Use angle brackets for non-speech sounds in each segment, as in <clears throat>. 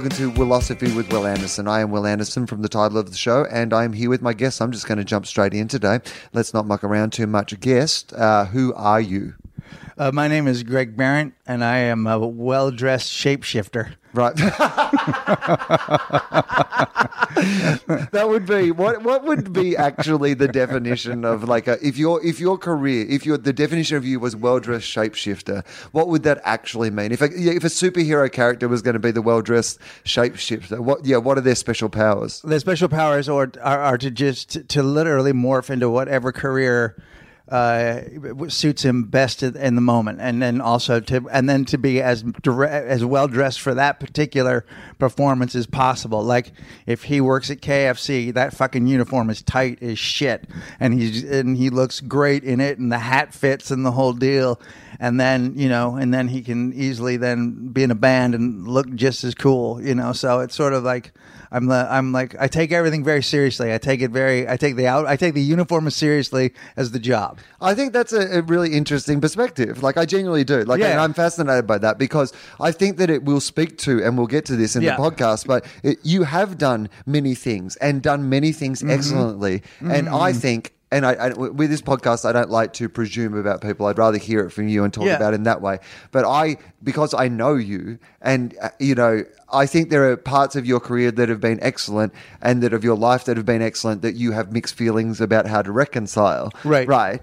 Welcome to Wilosophy with Wil Anderson. I am Wil Anderson from the title of the show, and I'm here with my guest. I'm just going to jump straight in today. Let's not muck around too much. Guest, uh, who are you? Uh, my name is Greg Behrendt, and I am a well dressed shapeshifter. Right. <laughs> that would be what what would be actually the definition of like a, if your if your career if your the definition of you was well dressed shapeshifter what would that actually mean if a, if a superhero character was going to be the well dressed shapeshifter what yeah what are their special powers Their special powers or are, are to just to literally morph into whatever career uh, suits him best in the moment, and then also to and then to be as dire- as well dressed for that particular performance as possible. Like if he works at KFC, that fucking uniform is tight as shit, and he's and he looks great in it, and the hat fits and the whole deal. And then you know, and then he can easily then be in a band and look just as cool, you know. So it's sort of like I'm the I'm like I take everything very seriously. I take it very I take the out I take the uniform as seriously as the job. I think that's a, a really interesting perspective. Like I genuinely do. Like Yeah. and I'm fascinated by that because I think that it will speak to, and we'll get to this in Yeah. the podcast. But it, you have done many things and done many things Mm-hmm. excellently, and I think. And I, I, with this podcast, I don't like to presume about people. I'd rather hear it from you and talk Yeah. about it in that way. But I, because I know you, and uh, you know, I think there are parts of your career that have been excellent, and that of your life that have been excellent that you have mixed feelings about how to reconcile. Right. Right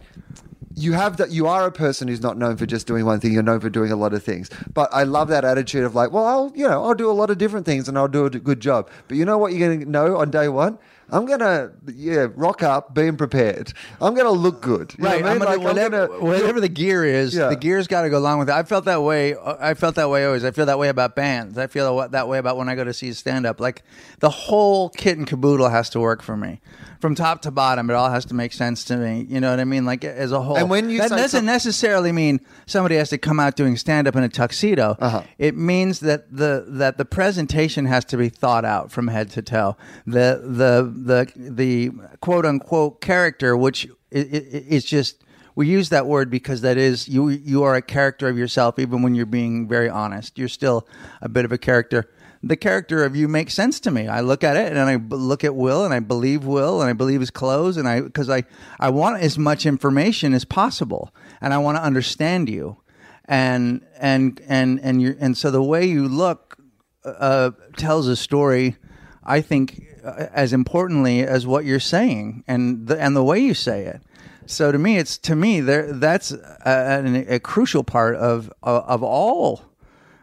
you have that you are a person who's not known for just doing one thing you're known for doing a lot of things but i love that attitude of like well i'll you know i'll do a lot of different things and i'll do a good job but you know what you're going to know on day one i'm going to yeah rock up being prepared i'm going to look good You know Right, I I'm mean? gonna, Like, whatever, gonna- whatever the gear is, Yeah. the gear's got to go along with it. I felt that way. I felt that way always. I feel that way about bands. I feel that way about when I go to see stand up. Like the whole kit and caboodle has to work for me, from top to bottom. It all has to make sense to me. You know what I mean? Like as a whole. And when you that doesn't some- necessarily mean somebody has to come out doing stand up in a tuxedo. Uh-huh. It means that the that the presentation has to be thought out from head to toe. The the the the quote unquote character, which is just we use that word because that is you you are a character of yourself even when you're being very honest. You're still a bit of a character. The character of you makes sense to me. I look at it and I look at Wil and I believe Wil and I believe his clothes and I because I I want as much information as possible and I want to understand you and and and and you and so the way you look uh, tells a story. I think uh, as importantly as what you're saying and the, and the way you say it. So to me, it's to me there that's a, a, a crucial part of of, of all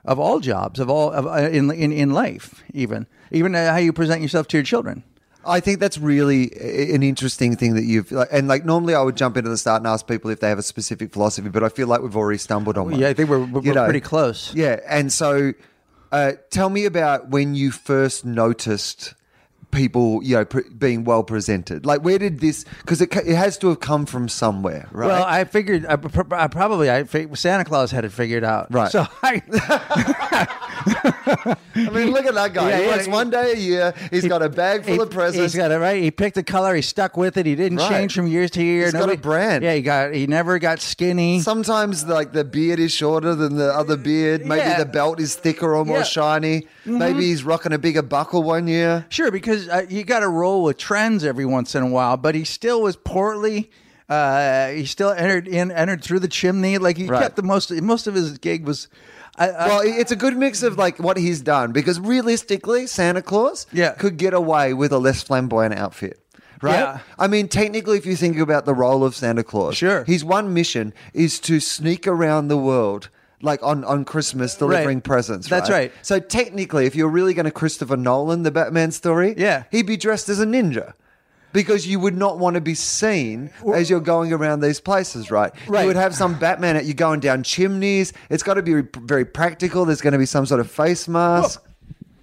of all jobs of all of, uh, in, in in life even even how you present yourself to your children. I think that's really an interesting thing that you've like, and like normally I would jump into the start and ask people if they have a specific philosophy, but I feel like we've already stumbled on one. Yeah, I think we're, we're, know? pretty close. Yeah, and so uh, tell me about when you first noticed people, you know, pre- being well presented. Like, where did this? Because it, it has to have come from somewhere, right? Well, I figured I, pr- I probably I fig- Santa Claus had it figured out. Right. So I, <laughs> <laughs> I mean, look at that guy. Yeah, he works he- one day a year. He's got a bag full he, of presents. He's got it right. He picked a color. He stuck with it. He didn't Right. change from year to year. He's got a brand. Yeah, he got. He never got skinny. Sometimes, like the beard is shorter than the other beard. Maybe Yeah. the belt is thicker or more Yeah. Mm-hmm. shiny. Maybe he's rocking a bigger buckle one year. Sure, because uh, you got to roll with trends every once in a while. But he still was portly. Uh, he still entered in, entered through the chimney. Like he Right. kept the most. Most of his gig was. I, I, Well, it's a good mix of like what he's done because realistically, Santa Claus Yeah. could get away with a less flamboyant outfit. Right? Yeah. I mean, technically, if you think about the role of Santa Claus, Sure. his one mission is to sneak around the world, like on, on Christmas, delivering Right. presents. That's right. So technically, if you're really going to Christopher Nolan the Batman story, Yeah. he'd be dressed as a ninja. Because you would not want to be seen as you're going around these places, right? Right. You would have some Batman at you going down chimneys. It's got to be very practical. There's going to be some sort of face mask.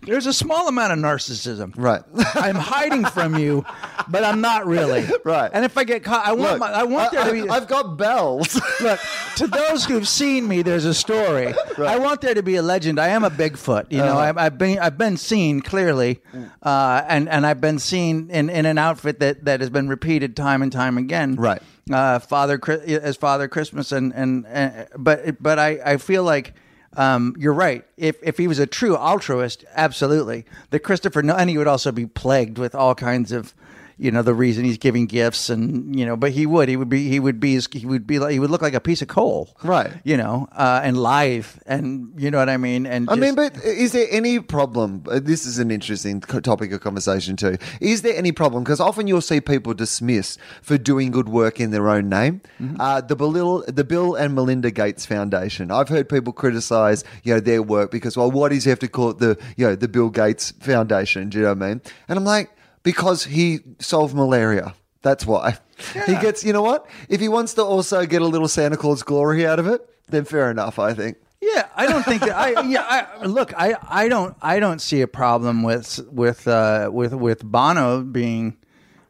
There's a small amount of narcissism. Right. <laughs> I'm hiding from you, but I'm not really. Right. And if I get caught, I want. Look, my, I want there to be. I, have got bells. <laughs> Look, to those who've seen me, there's a story. I want there to be a legend. I am a Bigfoot. You know, Uh-huh. I've, I've been I've been seen clearly, uh, and and I've been seen in, in an outfit that, that has been repeated time and time again. Right. Uh, Father as Father Christmas, and and, and but but I, I feel like um, you're right. If if he was a true altruist, absolutely. The Christopher Nolan, he would also be plagued with all kinds of, you know, the reason he's giving gifts, and you know, but he would, he would be, he would be, he would be, like, he would look like a piece of coal, Right. You know, uh, and live, and you know what I mean. And I just- mean, but is there any problem? uh, This is an interesting topic of conversation too. Is there any problem? Because often you'll see people dismiss for doing good work in their own name. Mm-hmm. Uh, the Bill, the Bill and Melinda Gates Foundation. I've heard people criticise, you know, their work because, well, why does he have to call it the, you know, the Bill Gates Foundation? Do you know what I mean? And I'm like, because he solved malaria. That's why. He gets, you know what? If he wants to also get a little Santa Claus glory out of it, then fair enough, I think. Yeah, I don't think that. I yeah. I, look, I, I don't I don't see a problem with with uh, with with Bono being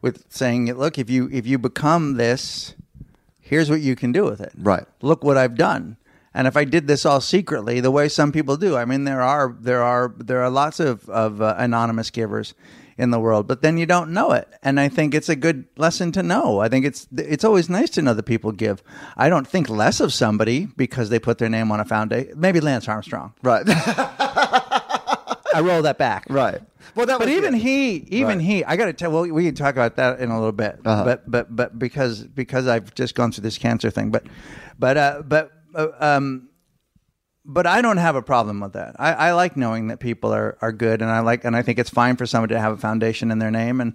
with saying, look, if you if you become this, here's what you can do with it. Right. Look what I've done. And if I did this all secretly, the way some people do, I mean, there are there are there are lots of of uh, anonymous givers in the world, but then you don't know it. And I think it's a good lesson to know. I think it's it's always nice to know that people give. I don't think less of somebody because they put their name on a foundation. Maybe Lance Armstrong. Right. <laughs> I roll that back. right. Well, that But even yeah. he, even Right. he, I got to tell. Well, we can talk about that in a little bit. Uh-huh. But but but because because I've just gone through this cancer thing. But but uh, but uh, um, but I don't have a problem with that. I, I like knowing that people are are good, and I like and I think it's fine for somebody to have a foundation in their name, and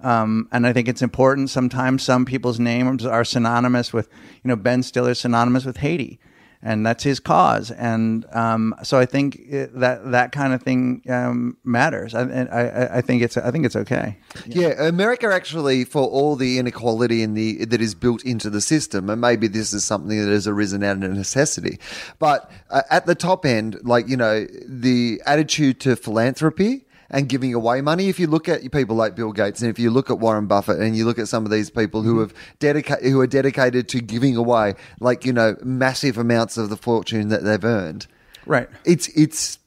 um, and I think it's important. Sometimes some people's names are synonymous with, you know, Ben Stiller's synonymous with Haiti. And that's his cause, and um, so I think that that kind of thing um, matters. I, and I, I think it's I think it's okay. Yeah, America actually, for all the inequality in the that is built into the system, and maybe this is something that has arisen out of necessity, but uh, at the top end, like you know, the attitude to philanthropy and giving away money. If you look at people like Bill Gates, and if you look at Warren Buffett, and you look at some of these people who mm-hmm. have dedicated, who are dedicated to giving away, like you know, massive amounts of the fortune that they've earned, Right. it's it's it,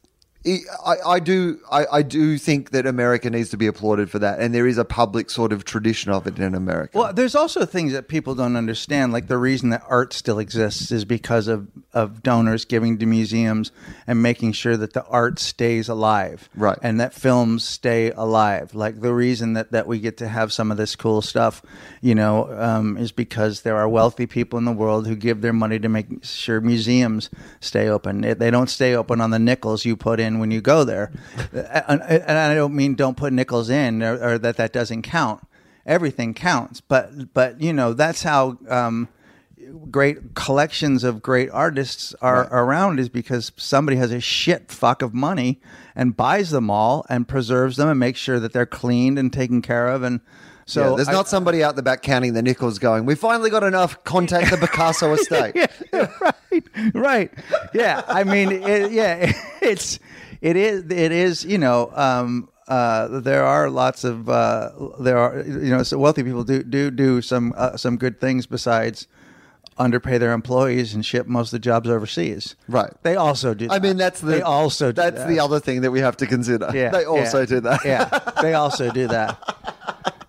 I, I do I, I do think that America needs to be applauded for that, and there is a public sort of tradition of it in America. Well, there's also things that people don't understand. Like the reason that art still exists is because of, of donors giving to museums and making sure that the art stays alive. Right. And that films stay alive. Like the reason that, that we get to have some of this cool stuff, you know, um, is because there are wealthy people in the world who give their money to make sure museums stay open. They- They don't stay open on the nickels you put in when you go there. and, and I don't mean don't put nickels in or, or that that doesn't count everything counts. But but you know that's how um, great collections of great artists are around is because somebody has a shit fuck of money and buys them all and preserves them and makes sure that they're cleaned and taken care of and. So yeah, there's I- not somebody out the back counting the nickels going, we finally got enough, contact the Picasso <laughs> estate. right, right. Yeah, I mean, it, yeah, <laughs> it's it is it is you know um, uh, there are lots of uh, there are you know so wealthy people do do do some uh, some good things besides underpay their employees and ship most of the jobs overseas. Right. They also do. That. I mean, that's the they also do that's that. the other thing that we have to consider. Yeah, they also yeah, do that. Yeah, <laughs> they also do that.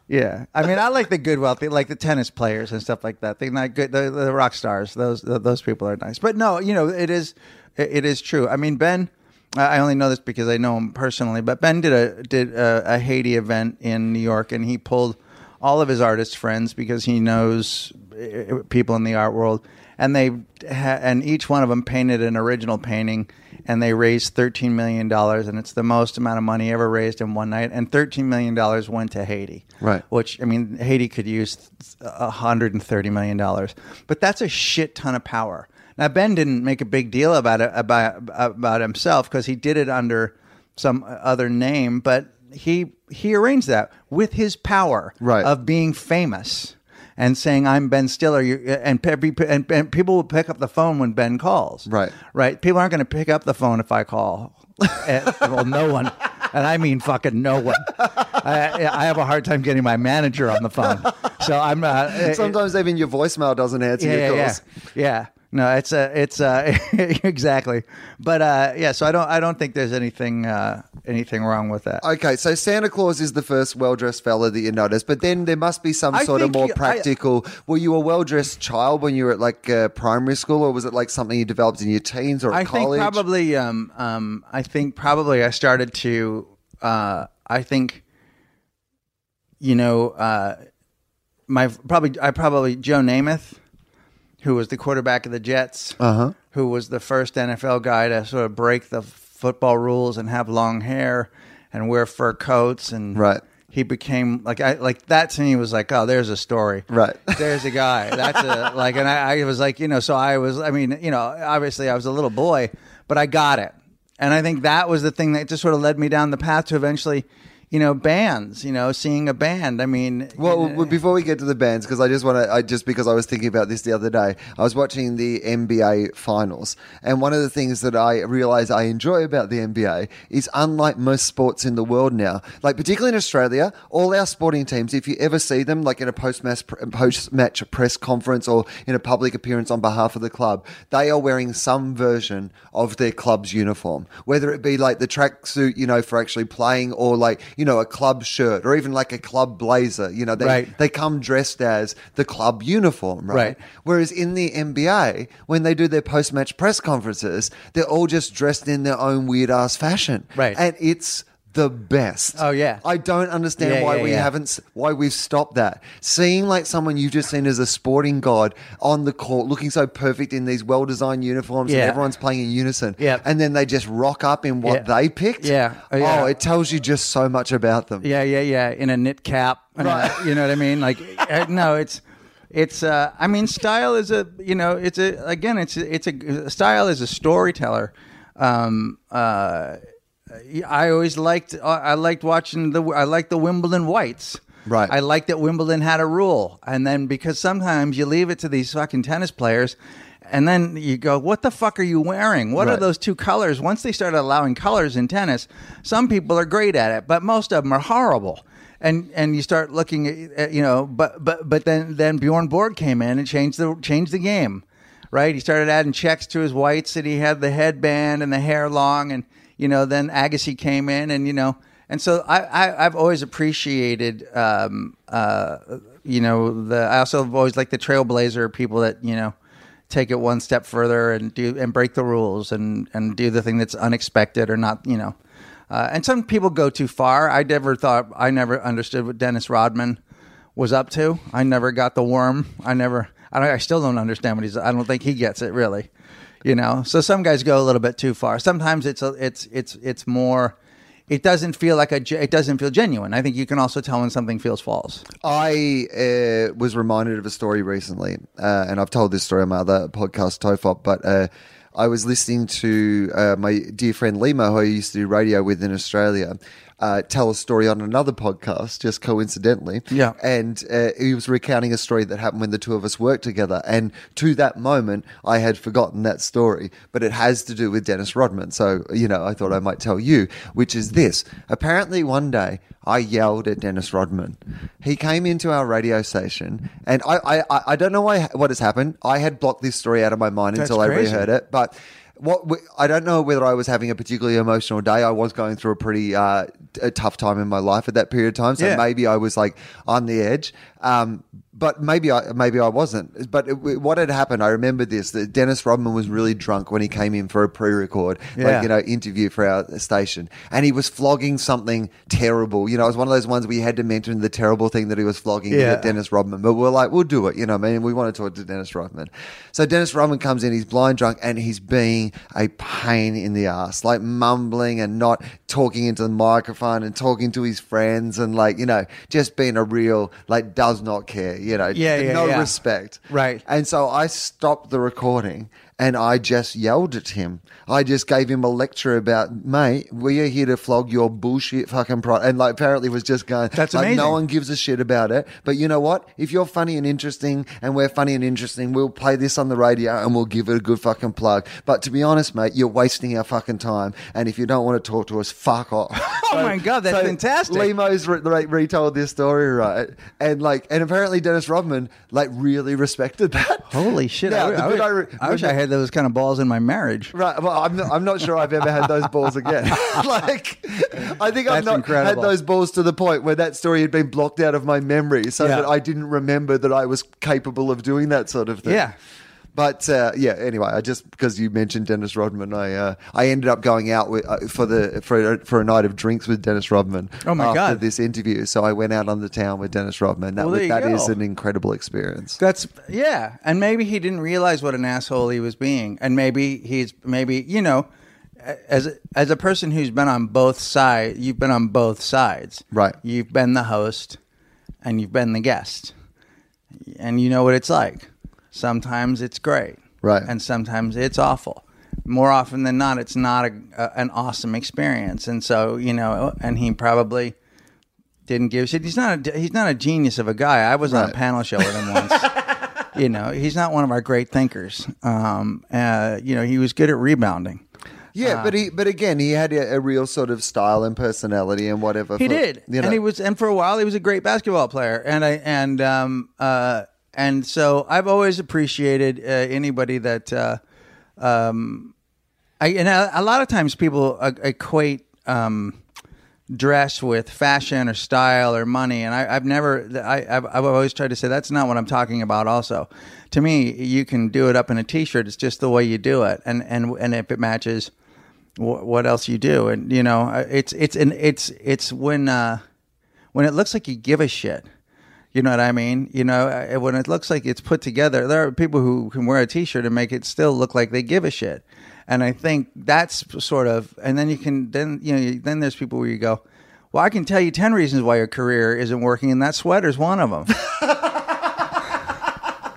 Yeah, I mean, I like the good wealthy, like the tennis players and stuff like that. They're not good. The, the rock stars, those those people are nice. But no, you know, it is it is true. I mean, Ben. I only know this because I know him personally. But Ben did a did a, a Haiti event in New York, and he pulled all of his artist friends because he knows eh, people in the art world, and they ha- and each one of them painted an original painting, and they raised thirteen million dollars, and it's the most amount of money ever raised in one night, and thirteen million dollars went to Haiti, Right. Which I mean, Haiti could use hundred and thirty million dollars, but that's a shit ton of power. Now Ben didn't make a big deal about it about about himself because he did it under some other name, but he he arranged that with his power Right. of being famous and saying I'm Ben Stiller, you, and, and, and people will pick up the phone when Ben calls. Right. right. People aren't going to pick up the phone if I call. Eh, well, no one, and I mean fucking no one. I, I have a hard time getting my manager on the phone, so I'm. Uh, Sometimes even your voicemail doesn't answer yeah, your calls. yeah, yeah. No, it's a, it's uh <laughs> exactly. But uh, yeah, so I don't, I don't think there's anything, uh, anything wrong with that. Okay, so Santa Claus is the first well dressed fella that you notice, but then there must be some I sort of more you- I- practical. were you a well dressed child when you were at like uh, primary school, or was it like something you developed in your teens or I college? think probably, um, um, I think probably I started to, uh, I think, you know, uh, my probably, I probably Joe Namath, who was the quarterback of the Jets, Uh-huh. who was the first NFL guy to sort of break the football rules and have long hair and wear fur coats and Right. He became like I like that to me was like oh there's a story Right. <laughs> there's a guy that's a like and I, I was like you know so I was I mean you know obviously I was a little boy but I got it and I think that was the thing that just sort of led me down the path to eventually you know bands you know seeing a band. I mean Well, you know, before we get to the bands, because I just want to, I just because I was thinking about this the other day, I was watching the NBA finals, and one of the things that I realize I enjoy about the NBA is, unlike most sports in the world now, like particularly in Australia, all our sporting teams, if you ever see them, like in a post-match post-match press conference or in a public appearance on behalf of the club, they are wearing some version of their club's uniform, whether it be like the tracksuit, you know, for actually playing, or like you know a club shirt, or even like a club blazer. You know, they Right. they come dressed as the club uniform, right? Right. Whereas in the NBA, when they do their post match press conferences, they're all just dressed in their own weird ass fashion, Right. And it's the best. Oh, yeah. I don't understand Yeah, why yeah, we yeah. haven't, why we've stopped that. Seeing like someone you've just seen as a sporting god on the court, looking so perfect in these well designed uniforms, and everyone's playing in unison, Yep. and then they just rock up in what Yeah. they picked. Yeah. Oh, yeah. Oh, it tells you just so much about them. Yeah, yeah, yeah. In a knit cap, and a- Right. you know what I mean? Like, <laughs> uh, no, it's, it's. Uh, I mean, style is a, you know, it's a. Again, it's a, it's a style is a storyteller. Um, uh, I always liked. uh, I liked watching the. I liked the Wimbledon whites. Right. I liked that Wimbledon had a rule, and then because sometimes you leave it to these fucking tennis players. And then you go, what the fuck are you wearing? What are those two colors? Once they started allowing colors in tennis, some people are great at it, but most of them are horrible. And and you start looking at, at you know, but but but then then Bjorn Borg came in and changed the changed the game, right? He started adding checks to his whites, and he had the headband and the hair long, and you know, then Agassi came in, and you know, and so I, I I've always appreciated, um, uh, you know, the I also have always liked the trailblazer people that you know take it one step further and do and break the rules and and do the thing that's unexpected or not you know. Uh, and some people go too far. I never thought i never understood what dennis rodman was up to. I never got the worm. I never i, I still don't understand what he's i don't think he gets it really you know? So some guys go a little bit too far. Sometimes it's a, it's it's it's more it doesn't feel like a it doesn't feel genuine. I think you can also tell when something feels false. I uh, was reminded of a story recently, uh, and I've told this story on my other podcast, Tofop, but uh, I was listening to uh, my dear friend Lehmo, who I used to do radio with in Australia, uh, tell a story on another podcast, just coincidentally. Yeah. And uh, he was recounting a story that happened when the two of us worked together. And to that moment, I had forgotten that story, but it has to do with Dennis Rodman. So, you know, I thought I might tell you, which is this. Apparently, one day, I yelled at Dennis Rodman. He came into our radio station, and I, I, I- don't know why, what has happened. I had blocked this story out of my mind That's until I crazy. reheard it, but. What I don't know whether I was having a particularly emotional day. I was going through a pretty uh, a tough time in my life at that period of time, so Yeah. maybe I was like on the edge. Um, but maybe I maybe I wasn't. But it, what had happened, I remember this: that Dennis Rodman was really drunk when he came in for a pre-record, Yeah. like you know, interview for our station, and he was flogging something terrible. You know, it was one of those ones we had to mention the terrible thing that he was flogging Yeah. Dennis Rodman. But we're like, we'll do it. You know, I mean, we want to talk to Dennis Rodman. So Dennis Rodman comes in, he's blind drunk, and he's being a pain in the ass, like mumbling and not talking into the microphone and talking to his friends, and like you know, just being a real like does not care. You know, Yeah, yeah, no yeah. respect. Right. And so I stopped the recording and I just yelled at him. I just gave him a lecture about, mate, we are here to flog your bullshit fucking pride. And like, apparently was just going, That's like, no one gives a shit about it. But you know what? If you're funny and interesting and we're funny and interesting, we'll play this on the radio and we'll give it a good fucking plug. But to be honest, mate, you're wasting our fucking time. And if you don't want to talk to us, fuck off. <laughs> Oh my God, that's fantastic. Lehmo's re- re- retold this story, right? And like, and apparently Dennis Rodman like really respected that. Holy shit! Now, I, the I wish, I re- I wish I had those kind of balls in my marriage. Right. Well, I'm not, I'm not sure I've ever had those balls again. <laughs> <laughs> like, I think I've not incredible. had those balls to the point where that story had been blocked out of my memory so Yeah. that I didn't remember that I was capable of doing that sort of thing. Yeah. But uh, yeah, anyway, I just because you mentioned Dennis Rodman, I uh, I ended up going out with, uh, for the for a, for a night of drinks with Dennis Rodman. Oh, my after God. this interview, so I went out on the town with Dennis Rodman. That Well, was, there you that is go. an incredible experience. That's yeah, and maybe he didn't realize what an asshole he was being, and maybe he's maybe you know, as as a person who's been on both sides, you've been on both sides, Right. You've been the host, and you've been the guest, and you know what it's like. Sometimes it's great, Right. and sometimes it's awful. More often than not, it's not a, a, an awesome experience, and so you know, and he probably didn't give a shit. He's not a, he's not a genius of a guy. I was on a panel show with him once. <laughs> you know, he's not one of our great thinkers. Um, uh, you know, he was good at rebounding. Yeah, but he but again, he had a, a real sort of style and personality and whatever. He for- did, you know. and he was, and for a while, he was a great basketball player. And I and um uh and so I've always appreciated uh, anybody that uh, um I and a, a lot of times people uh, equate um dress with fashion or style or money. And I, I've never I, I've, I've always tried to say that's not what I'm talking about also. To me you can do it up in a t-shirt. It's just the way you do it. And and and if it matches wh- what else you do. And you know uh, it's it's an it's it's when uh when it looks like you give a shit you know what I mean? You know, when it looks like it's put together, there are people who can wear a T-shirt and make it still look like they give a shit. And I think that's sort of, and then you can, then you know, then there's people where you go, well, I can tell you ten reasons why your career isn't working, and that sweater's one of them. <laughs>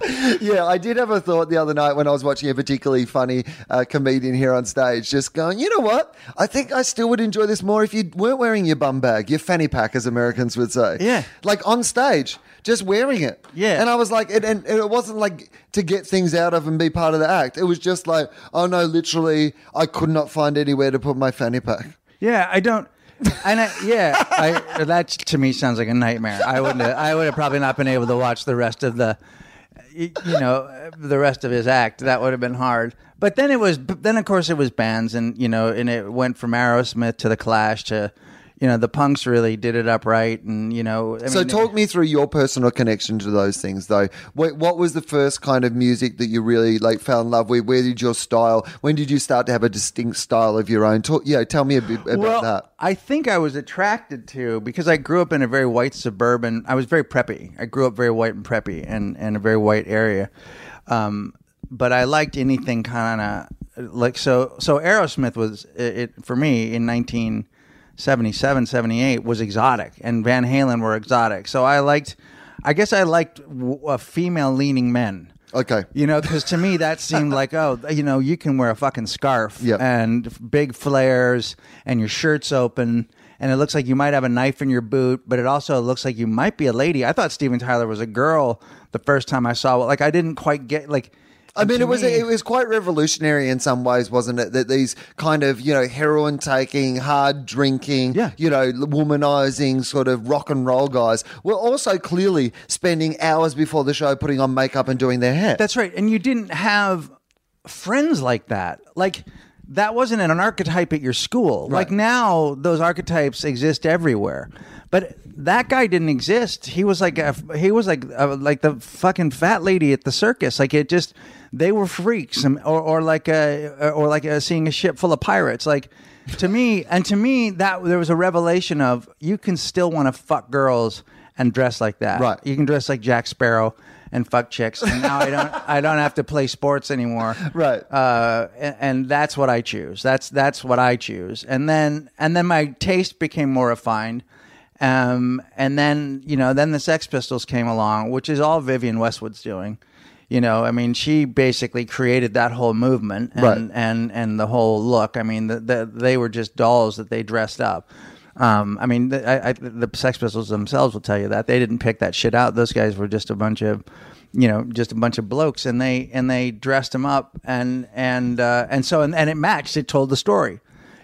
<laughs> yeah, I did have a thought the other night when I was watching a particularly funny uh, comedian here on stage, just going, you know what? I think I still would enjoy this more if you weren't wearing your bum bag, your fanny pack, as Americans would say. Yeah. Like on stage, just wearing it. Yeah. And I was like, and, and, and it wasn't like to get things out of and be part of the act. It was just like, oh no, literally, I could not find anywhere to put my fanny pack. Yeah, I don't. And I, yeah, I, that to me sounds like a nightmare. I wouldn't. Have, I would have probably not been able to watch the rest of the, you know, the rest of his act. That would have been hard. But then it was. Then of course it was bands, and you know, and it went from Aerosmith to the Clash to, you know, the Punks really did it up right, and you know. I So mean, talk me through your personal connection to those things, though. What, what was the first kind of music that you really like fell in love with? Where did your style? When did you start to have a distinct style of your own? Talk, yeah, tell me a bit about well, that. I think I was attracted to because I grew up in a very white suburban. I was very preppy. I grew up very white and preppy, and in a very white area. Um, but I liked anything kind of like so. So Aerosmith was it, it for me in 1977, 78 was exotic, and Van Halen were exotic. So I liked. I guess I liked w- uh, female leaning men. Okay. You know, because to me that seemed like, oh, you know, you can wear a fucking scarf Yep. and big flares and your shirt's open and it looks like you might have a knife in your boot, but it also looks like you might be a lady. I thought Steven Tyler was a girl the first time I saw it. Like I didn't quite get like. I mean, it was me- it was quite revolutionary in some ways, wasn't it? That these kind of you know heroin taking, hard drinking, Yeah. you know, womanizing sort of rock and roll guys were also clearly spending hours before the show putting on makeup and doing their hair. That's right. And you didn't have friends like that. Like that wasn't an archetype at your school. Like now those archetypes exist everywhere. But that guy didn't exist. He was like a, he was like a, like the fucking fat lady at the circus. Like it just they were freaks and, or or like a or like a, seeing a ship full of pirates. Like to me and to me that there was a revelation of you can still want to fuck girls and dress like that. Right. You can dress like Jack Sparrow and fuck chicks. And now I don't I don't have to play sports anymore. <laughs> Right. Uh, and, and that's what I choose. That's that's what I choose. And then and then my taste became more refined. Um, and then you know then the Sex Pistols came along, which is all Vivienne Westwood's doing. You know, I mean, she basically created that whole movement and Right. and and the whole look. I mean, the, the, they were just dolls that they dressed up. Um, I mean, the, I, the Sex Pistols themselves will tell you that they didn't pick that shit out. Those guys were just a bunch of, you know, just a bunch of blokes, and they and they dressed them up, and and uh, and so and, and it matched. It told the story.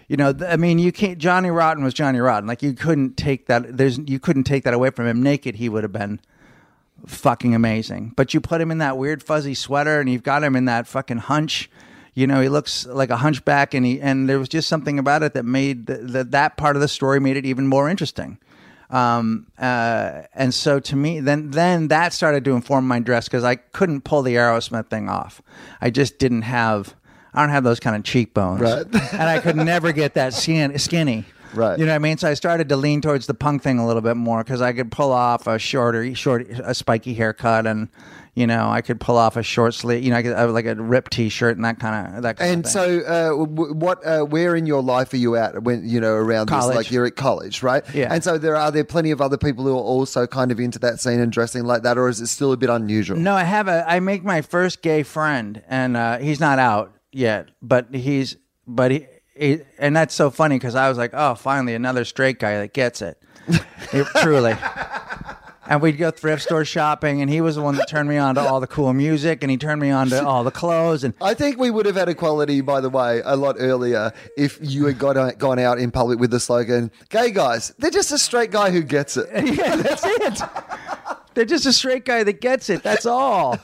You know, I mean, you can't. Johnny Rotten was Johnny Rotten. Like you couldn't take that. There's you couldn't take that away from him. Naked, he would have been fucking amazing. But you put him in that weird fuzzy sweater, and you've got him in that fucking hunch. You know, he looks like a hunchback, and he and there was just something about it that made the, the, that part of the story made it even more interesting. Um, uh, and so to me, then then that started to inform my dress because I couldn't pull the Aerosmith thing off. I just didn't have. I don't have those kind of cheekbones, Right. and I could never get that skin, skinny. Right. You know what I mean? So I started to lean towards the punk thing a little bit more because I could pull off a shorter, short, a spiky haircut, and you know I could pull off a short sleeve. You know, I could have like a ripped T-shirt and that kind of that. Kind And of thing. so, uh, w- what? Uh, where in your life are you at when you know around College. this? Like you're at college, right? Yeah. And so, there are there plenty of other people who are also kind of into that scene and dressing like that, or is it still a bit unusual? No, I have a. I make my first gay friend, and uh, he's not out yet, but he's but he. he and that's so funny because I was like, oh, finally another straight guy that gets it. <laughs> It- truly. And we'd go thrift store shopping, and he was the one that turned me on to all the cool music, and he turned me on to all the clothes, and I think we would have had equality, by the way, a lot earlier if you had gone, gone out in public with the slogan, gay guys, they're just a straight guy who gets it. <laughs> yeah, that's it. They're just a straight guy that gets it. That's all.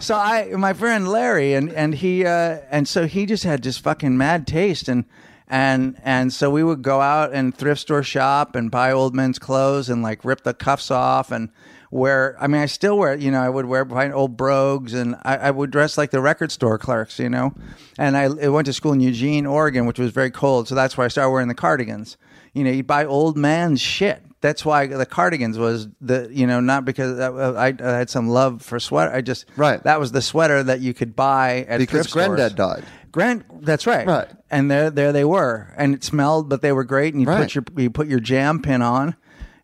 So I, my friend Larry, and and he, uh, and so he just had just fucking mad taste, and and and so we would go out and thrift store shop and buy old men's clothes and like rip the cuffs off and wear. I mean, I still wear. You know, I would wear my old brogues, and I, I would dress like the record store clerks. You know, and I, I went to school in Eugene, Oregon, which was very cold, so that's why I started wearing the cardigans. You know, you buy old man's shit that's why the cardigans was the you know not because uh, uh, I, I had some love for sweater. I just Right. that was the sweater that you could buy at Because thrift stores. granddad died. Grand, that's right. Right. And there there they were, and it smelled, but they were great. And you Right. put your you put your jam pin on,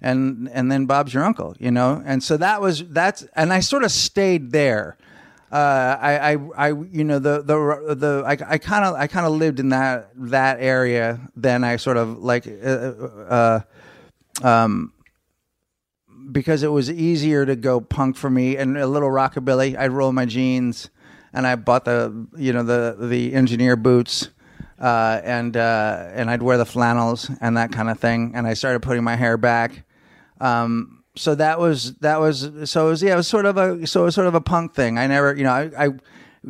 and and then Bob's your uncle, you know. And so that was that's and I sort of stayed there. Uh, I, I, I, you know, the, the, the, I, I kind of, I kind of lived in that, that area. Then I sort of like, uh, uh, um, because it was easier to go punk for me and a little rockabilly. I'd roll my jeans, and I bought the you know the the engineer boots, uh, and uh, and I'd wear the flannels and that kind of thing. And I started putting my hair back. Um, so that was that was so it was yeah it was sort of a so it was sort of a punk thing. I never you know I. I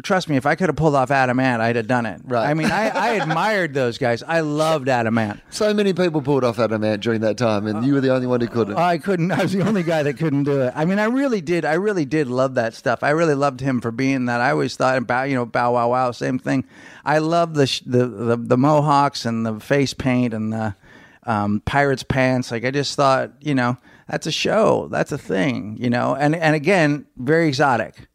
Trust me, if I could have pulled off Adam Ant, I'd have done it. Right. I mean, I, I admired those guys. I loved Adam Ant. So many people pulled off Adam Ant during that time, and you were the only one who couldn't. I couldn't. I was the only guy that couldn't do it. I mean, I really did. I really did love that stuff. I really loved him for being that. I always thought about you know Bow Wow Wow, same thing. I love the sh- the, the the mohawks and the face paint and the um, pirates pants. Like I just thought, you know, that's a show. That's a thing. You know, and and again, very exotic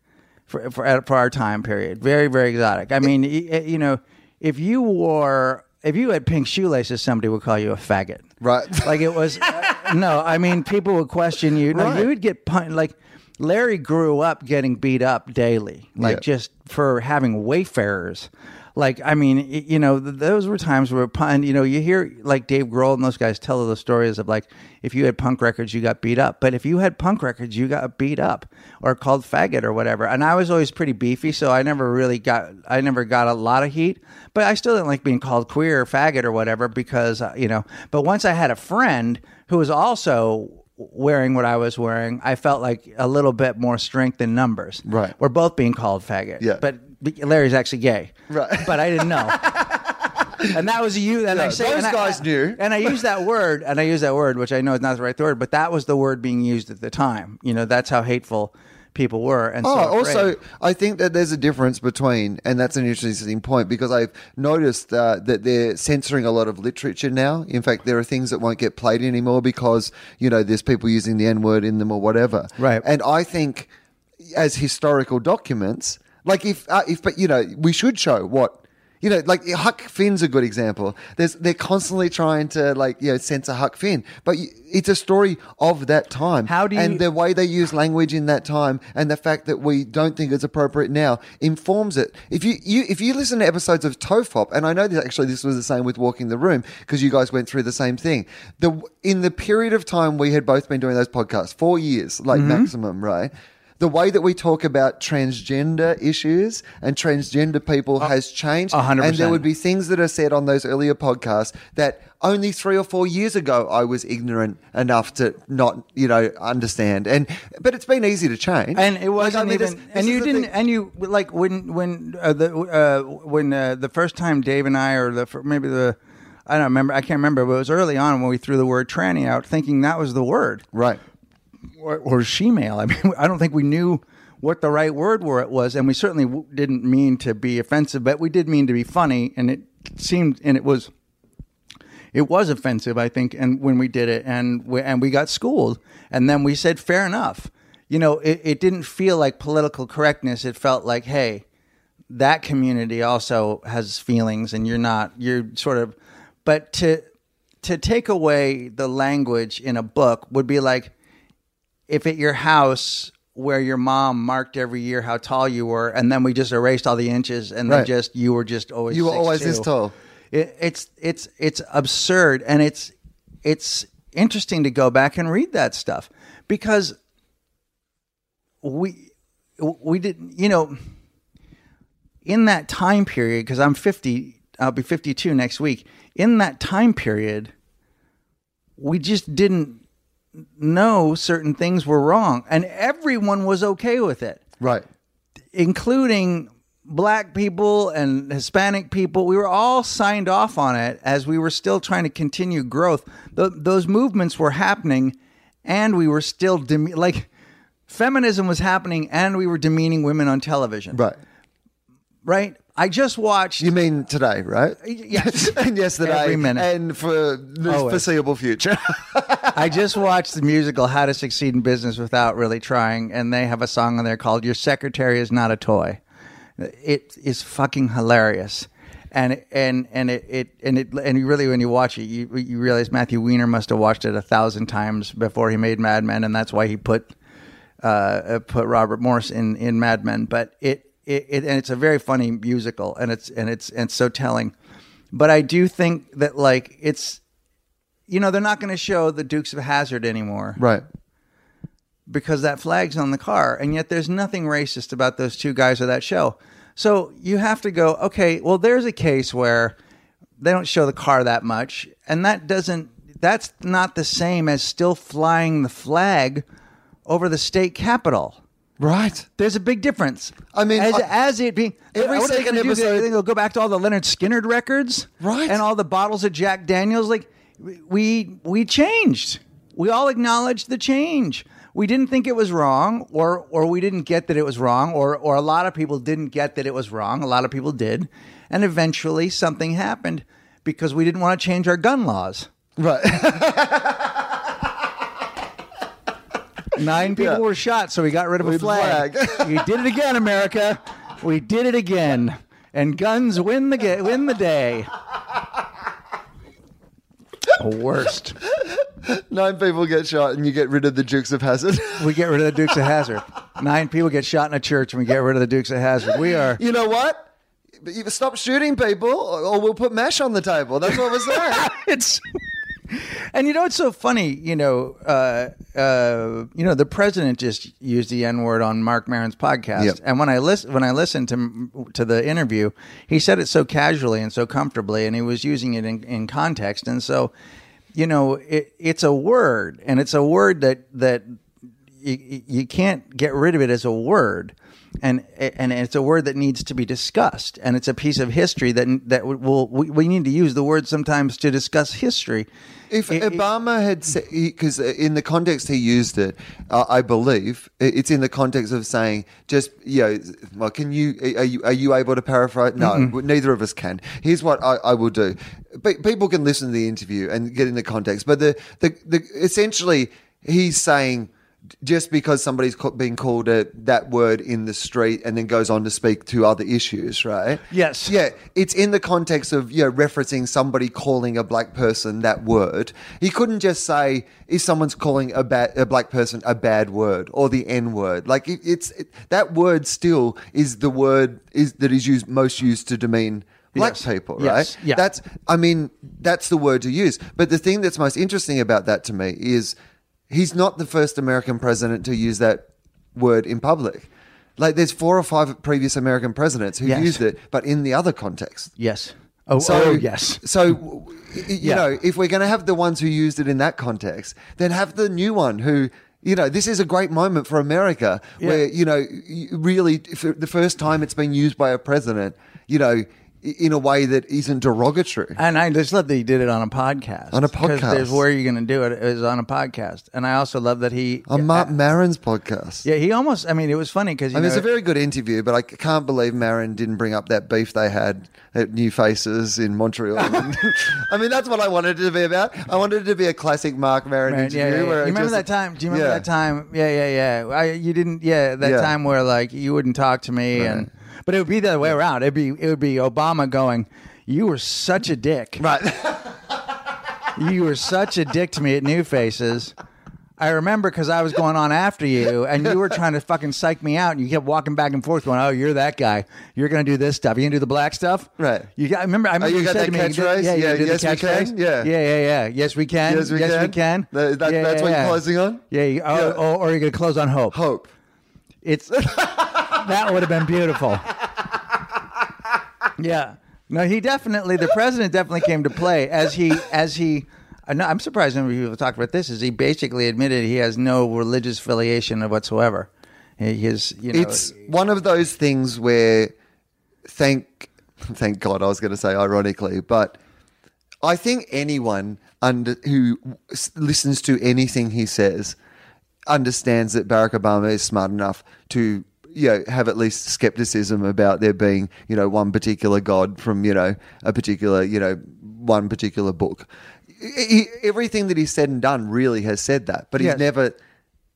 for for for our time period. Very very exotic. I mean, y- you know, if you wore if you had pink shoelaces, somebody would call you a faggot. Right. <laughs> Like it was. uh, no, I mean, people would question you. No, Right. you would get pun- like. Larry grew up getting beat up daily, like Yeah. just for having wayfarers. Like, I mean, you know, th- those were times where pun. You know, you hear like Dave Grohl and those guys tell the stories of like if you had punk records, you got beat up. But if you had punk records, you got beat up or called faggot or whatever. And I was always pretty beefy, so I never really got. I never got a lot of heat. But I still didn't like being called queer or faggot or whatever because uh, you know. But once I had a friend who was also wearing what I was wearing, I felt like a little bit more strength in numbers. Right. We're both being called faggot. Yeah. But Larry's actually gay. Right. <laughs> But I didn't know. and that was you. And I Yeah, say those and I- guys knew. And I use that word, and I use that word, which I know is not the right word, but that was the word being used at the time. You know, that's how hateful people were. And Oh, so also. I think that there's a difference between, and that's an interesting point because I've noticed uh, that they're censoring a lot of literature now. In fact, there are things that won't get played anymore because you know there's people using the N word in them or whatever. Right. And I think, as historical documents, like if uh, if but you know we should show what. You know, like Huck Finn's a good example. There's they're constantly trying to like you know censor Huck Finn, but it's a story of that time. How do you- and the way they use language in that time, and the fact that we don't think it's appropriate now informs it. If you, you if you listen to episodes of Tofop, and I know that actually this was the same with Walking the Room because you guys went through the same thing. The in the period of time we had both been doing those podcasts, four years, like Mm-hmm. maximum, right? The way that we talk about transgender issues and transgender people has changed. a hundred And there would be things that are said on those earlier podcasts that only three or four years ago I was ignorant enough to not, you know, understand. And but it's been easy to change. and it wasn't I mean, even this and you didn't thing. and you like when when uh, the uh, when uh, the first time Dave and I or the maybe the I don't remember I can't remember but it was early on when we threw the word tranny out thinking that was the word right. Or, or shemale I mean <laughs> I don't think we knew what the right word were it was and we certainly w- didn't mean to be offensive but we did mean to be funny and it seemed and it was it was offensive, I think, and when we did it, and we, and we got schooled, and then we said, "Fair enough." You know, it, it didn't feel like political correctness. It felt like, "Hey, that community also has feelings, and you're not. You're sort of." But to to take away the language in a book would be like if at your house where your mom marked every year how tall you were, and then we just erased all the inches, and then just you were just always You were always 6'2". this tall. It, it's it's it's absurd, and it's it's interesting to go back and read that stuff because we we didn't you know in that time period because I'm 50 I'll be 52 next week in that time period we just didn't know certain things were wrong and everyone was okay with it Right. including black people and Hispanic people. We were all signed off on it as we were still trying to continue growth. Th- those movements were happening, and we were still dem- like feminism was happening, and we were demeaning women on television. Right. Right? I just watched. You mean today, right? Yes. <laughs> and yesterday. Every minute. And for the Always. foreseeable future. <laughs> I just watched the musical How to Succeed in Business Without Really Trying, and they have a song on there called "Your Secretary Is Not a Toy." It is fucking hilarious, and and and it, it and it and really when you watch it, you you realize Matthew Weiner must have watched it a thousand times before he made Mad Men, and that's why he put uh, put Robert Morse in in Mad Men. But it, it it and it's a very funny musical, and it's and it's and it's so telling. But I do think that like it's you know they're not going to show the Dukes of Hazzard anymore right. because that flag's on the car, and yet there's nothing racist about those two guys or that show. So you have to go, okay, well, there's a case where they don't show the car that much, and that doesn't. That's not the same as still flying the flag over the state capitol. Right. There's a big difference. I mean, as, I- as it being Every what are they second gonna do? episode- They- they'll go back to all the Lynyrd Skynyrd records, Right. And all the bottles of Jack Daniels. Like we we changed. We all acknowledged the change. We didn't think it was wrong, or or we didn't get that it was wrong, or or a lot of people didn't get that it was wrong. A lot of people did, and eventually something happened because we didn't want to change our gun laws. Right. <laughs> Nine people Yeah. were shot, so we got rid of a flag. flag. <laughs> we did it again, America. We did it again, and guns win the ga- win the day. Worst. Nine people get shot and you get rid of the Dukes of Hazzard. We get rid of the Dukes of Hazzard. Nine people get shot in a church, and we get rid of the Dukes of Hazzard. We are. you know what? Stop shooting people or we'll put mesh on the table. That's what we're saying. <laughs> it's <laughs> and you know it's so funny you know uh, uh, you know the president just used the n word on Marc Maron's podcast. Yep. and when i listen when i listened to to the interview he said it so casually and so comfortably and he was using it in, in context. And so you know it, it's a word and it's a word that that you, you can't get rid of it as a word and and it's a word that needs to be discussed and it's a piece of history that that will we, we need to use the word sometimes to discuss history If It- it- Obama had said, because in the context he used it, uh, I believe it's in the context of saying, just you know, well, can you are you are you able to paraphrase? No, neither of us can. Here's what I, I will do. But people can listen to the interview and get in the context. But the the, the essentially he's saying just because somebody's been called a, that word in the street and then goes on to speak to other issues, right? Yes. Yeah, it's in the context of you know referencing somebody calling a black person that word. He couldn't just say if someone's calling a bad a black person a bad word or the n word. Like it, it's it, that word still is the word is that is used most used to demean black Yes. people, Yes. right? Yeah. That's I mean that's the word to use. But the thing that's most interesting about that to me is he's not the first American president to use that word in public. Like there's four or five previous American presidents who Yes. used it, but in the other context. Yes. Oh, So oh yes. So you Yeah. know, if we're going to have the ones who used it in that context, then have the new one who. You know, this is a great moment for America where, you know, really, for the first time it's been used by a president, you know, in a way that isn't derogatory. And I just love that he did it on a podcast. On a podcast. There's where you're going to do it is on a podcast. And I also love that he. On Marc Maron's podcast. Yeah, he almost. I mean, it was funny because I mean, it's a very good interview, but I can't believe Maron didn't bring up that beef they had at New Faces in Montreal. <laughs> I mean, that's what I wanted it to be about. I wanted it to be a classic Marc Maron Right, interview. yeah, yeah, You remember just- that time? Do you remember that time? Yeah, yeah, yeah. I, you didn't. Yeah, that time where like you wouldn't talk to me, and but it would be the other way around. It'd be it would be Obama going, "You were such a dick. Right. <laughs> You were such a dick to me at New Faces." I remember because I was going on after you, and you were trying to fucking psych me out, and you kept walking back and forth, going, "Oh, you're that guy. You're gonna do this stuff. You gonna do the black stuff, Right. You got. Remember. I oh, remember you you, got said that to me, catchphrase? "Yeah, Yeah, do yes, the we catchphrase? can? Yeah. yeah, yeah, yeah. Yes, we can. Yes, we can. can. That- that- Yeah, that's what yeah, you're closing on? Yeah. You, oh, Yeah. Or, or you're gonna close on hope. Hope. It's <laughs> that would have been beautiful. Yeah. No, he definitely. The president definitely came to play as he as he. Uh, know, I'm surprised none of people talked about this. Is he basically admitted he has no religious affiliation whatsoever? His, you know, It's one of those things where, thank, thank God, I was going to say ironically, but I think anyone under who listens to anything he says understands that Barack Obama is smart enough to you know have at least skepticism about there being you know one particular god from you know a particular you know one particular book. He- everything that he's said and done really has said that, but he's never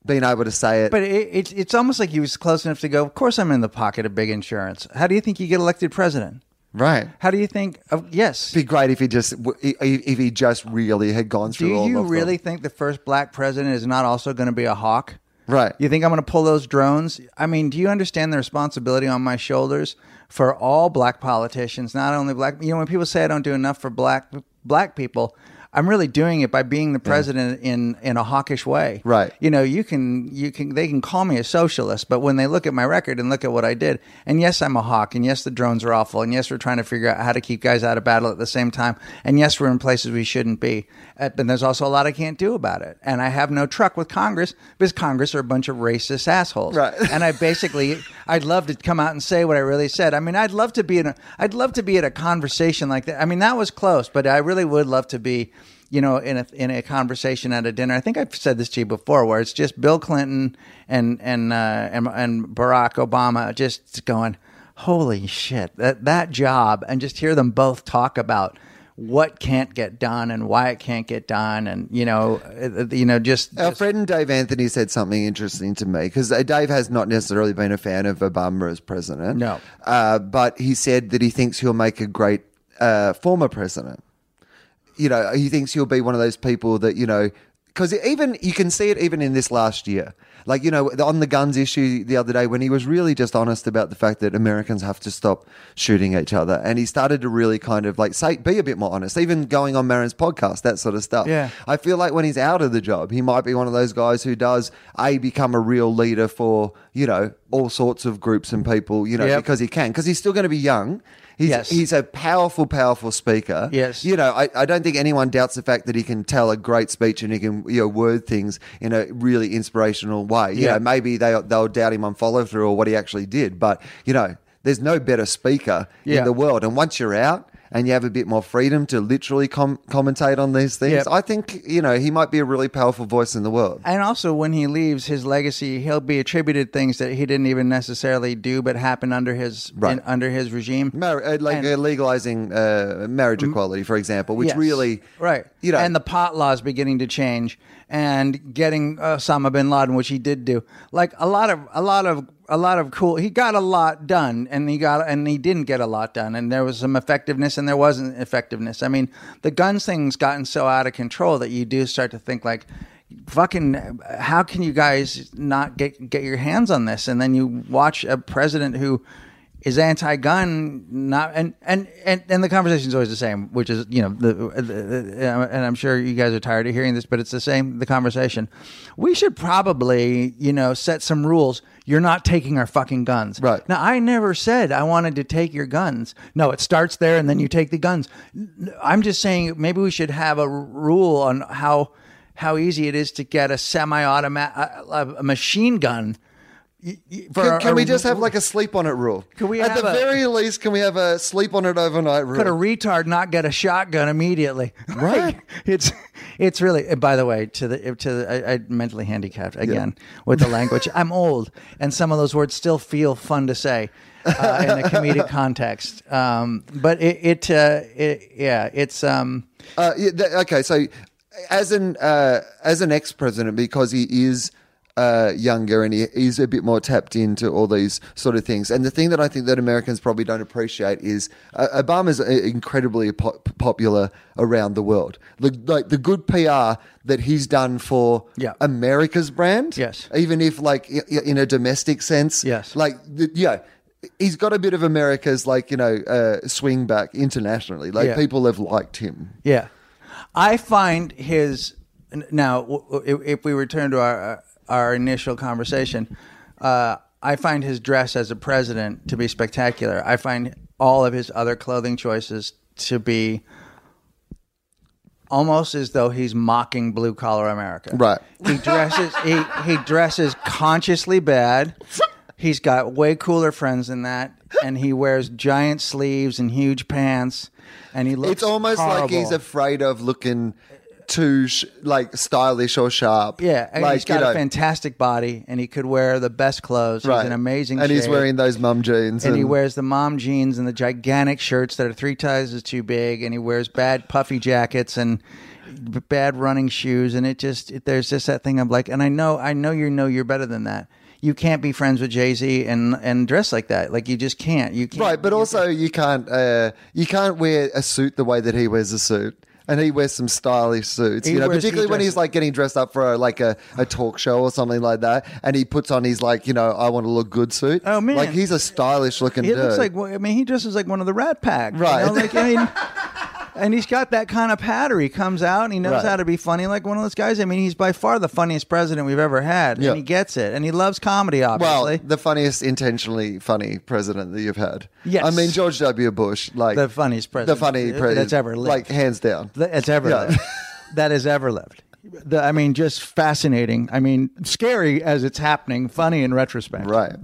been able to say it. But it, it's it's almost like he was close enough to go. Of course, I'm in the pocket of big insurance. How do you think you get elected president? right. How do you think? Of, yes. It'd be great if he just if he just really had gone Do through all you of them. really think the first black president is not also going to be a hawk? Right. You think I'm going to pull those drones? I mean, do you understand the responsibility on my shoulders for all black politicians, not only black? You know, when people say I don't do enough for black black people, I'm really doing it by being the president in in a hawkish way. Right. You know, you can you can they can call me a socialist, but when they look at my record and look at what I did, and yes, I'm a hawk, and yes, the drones are awful, and yes, we're trying to figure out how to keep guys out of battle at the same time, and yes, we're in places we shouldn't be, Uh, but there's also a lot I can't do about it, and I have no truck with Congress because Congress are a bunch of racist assholes, Right. <laughs> and I basically, I'd love to come out and say what I really said. I mean, I'd love to be in a, I'd love to be at a conversation like that. I mean, that was close, but I really would love to be you know, in a in a conversation at a dinner. I think I've said this to you before, where it's just Bill Clinton and and uh, and, and Barack Obama just going, "Holy shit!" That that job, and just hear them both talk about what can't get done and why it can't get done, and you know, uh, you know, just, Our just- friend Dave Anthony said something interesting to me because Dave has not necessarily been a fan of Obama as president. No. uh, but he said that he thinks he'll make a great uh, former president. You know, he thinks he'll be one of those people that you know because even you can see it even in this last year. Like you know, on the guns issue the other day when he was really just honest about the fact that Americans have to stop shooting each other, and he started to really kind of like say be a bit more honest. Even going on Maron's podcast, that sort of stuff. Yeah. I feel like when he's out of the job, he might be one of those guys who does a become a real leader for you know all sorts of groups and people, you know, Yep. because he can, because he's still going to be young. He's, Yes. he's a powerful, powerful speaker. Yes. You know, I, I don't think anyone doubts the fact that he can tell a great speech and he can, you know, word things in a really inspirational way. You Yeah. know, maybe they, they'll doubt him on follow through or what he actually did, but, you know, there's no better speaker Yeah. in the world. And once you're out, and you have a bit more freedom to literally com- commentate on these things, Yep. I think you know he might be a really powerful voice in the world. And also, when he leaves, his legacy, he'll be attributed things that he didn't even necessarily do, but happened under his Right. in, under his regime. Mar- uh, like And- uh, legalizing uh, marriage equality, for example, which Yes. really, right, you know, and the pot laws beginning to change, and getting Osama bin Laden, which he did do, like a lot of a lot of a lot of cool. He got a lot done, and he got and he didn't get a lot done, and there was some effectiveness, and there wasn't effectiveness. I mean, the guns thing's gotten so out of control that you do start to think like. Fucking, how can you guys not get get your hands on this? And then you watch a president who is anti-gun not and and and, and the conversation is always the same which is you know the, uh, the, the and i'm sure you guys are tired of hearing this but it's the same the conversation. We should probably you know set some rules. You're not taking our fucking guns. Right. now i never said i wanted to take your guns. No it starts there and then you take the guns. I'm just saying maybe we should have a rule on how how easy it is to get a semi-automatic a, a machine gun y- y- for Can, a- can we just have like a sleep on it rule? Can we At have the a- very least, can we have a sleep on it overnight rule? could a retard not get a shotgun immediately? <laughs> Right. Like, it's it's really. By the way, to the to the, I, I mentally handicapped again with the <laughs> language. I'm old, and some of those words still feel fun to say uh, in a comedic <laughs> context. Um, but it, it, uh, it yeah, it's um, Uh, yeah, th- okay, so as an uh, as an ex president, because he is uh, younger and he, he's a bit more tapped into all these sort of things. And the thing that I think that Americans probably don't appreciate is uh, Obama's uh, incredibly po- popular around the world. The, like the good PR that he's done for Yeah. America's brand, Yes. even if like in a domestic sense, Yes. like yeah. He's got a bit of America's like you know uh, swing back internationally. Like Yeah. people have liked him. Yeah, I find his now. w- w- If, if we return to our our initial conversation, uh, I find his dress as a president to be spectacular. I find all of his other clothing choices to be almost as though he's mocking blue collar America. Right. He dresses he he dresses consciously bad. He's got way cooler friends than that, and he wears giant sleeves and huge pants, and he looks. It's almost like he's afraid of looking too sh- like stylish or sharp. Yeah, and like he's got you know, a fantastic body, and he could wear the best clothes. right. He's an amazing, and he's wearing those mom jeans, and he wears the mom jeans and the gigantic shirts that are three sizes too big, and he wears bad puffy jackets and bad running shoes, and it just it, there's just that thing of like, and I know, I know you know you're better than that. You can't be friends with Jay Z and and dress like that. Like you just can't. You can't. right. But you- also, you can't uh, you can't wear a suit the way that he wears a suit. And he wears some stylish suits, He you know, wears- he particularly when dresses- he's like getting dressed up for a, like a, a talk show or something like that, and he puts on his like, you know, I want to look good suit. Oh, man. like he's a stylish looking He dude. looks like I mean he dresses like one of the Rat Pack, you Right. know, Like I mean, <laughs> and he's got that kind of patter. He comes out and he knows Right. how to be funny, like one of those guys. I mean, he's by far the funniest president we've ever had, Yeah. and he gets it, and he loves comedy. Obviously, Well, the funniest intentionally funny president that you've had. Yes. I mean George W. Bush, like The funniest president the funny that's ever lived. like hands down. That- it's ever Yeah. lived. that has ever lived. The, I mean, just fascinating. I mean, scary as it's happening, funny in retrospect. Right.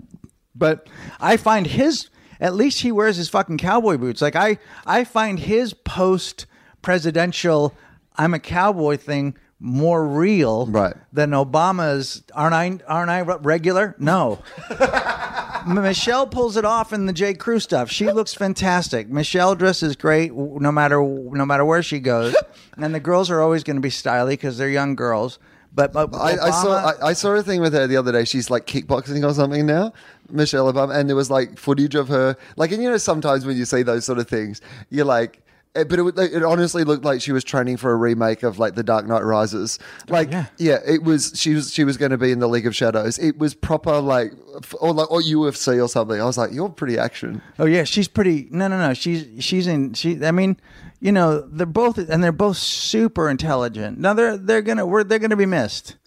But I find his at least he wears his fucking cowboy boots. Like I I find his post presidential I'm a cowboy thing more real Right. than Obama's aren't I aren't I regular? No. <laughs> Michelle pulls it off in the J. Crew stuff. She looks fantastic. Michelle dresses great no matter no matter where she goes, <laughs> and the girls are always going to be stylish because they're young girls. But, but I, I saw I, I saw a thing with her the other day. She's like kickboxing or something now, Michelle Obama, and there was like footage of her. Like, and you know, sometimes when you see those sort of things, you're like. eh, But it, it honestly looked like she was training for a remake of like The Dark Knight Rises. Like, yeah. yeah, it was. She was. She was going to be in the League of Shadows. It was proper like, or like or UFC or something. I was like, you're pretty action. Oh yeah, she's pretty. No, no, no. She's she's in. She. I mean, you know, they're both and they're both super intelligent. Now they're they're gonna we're, they're gonna be missed.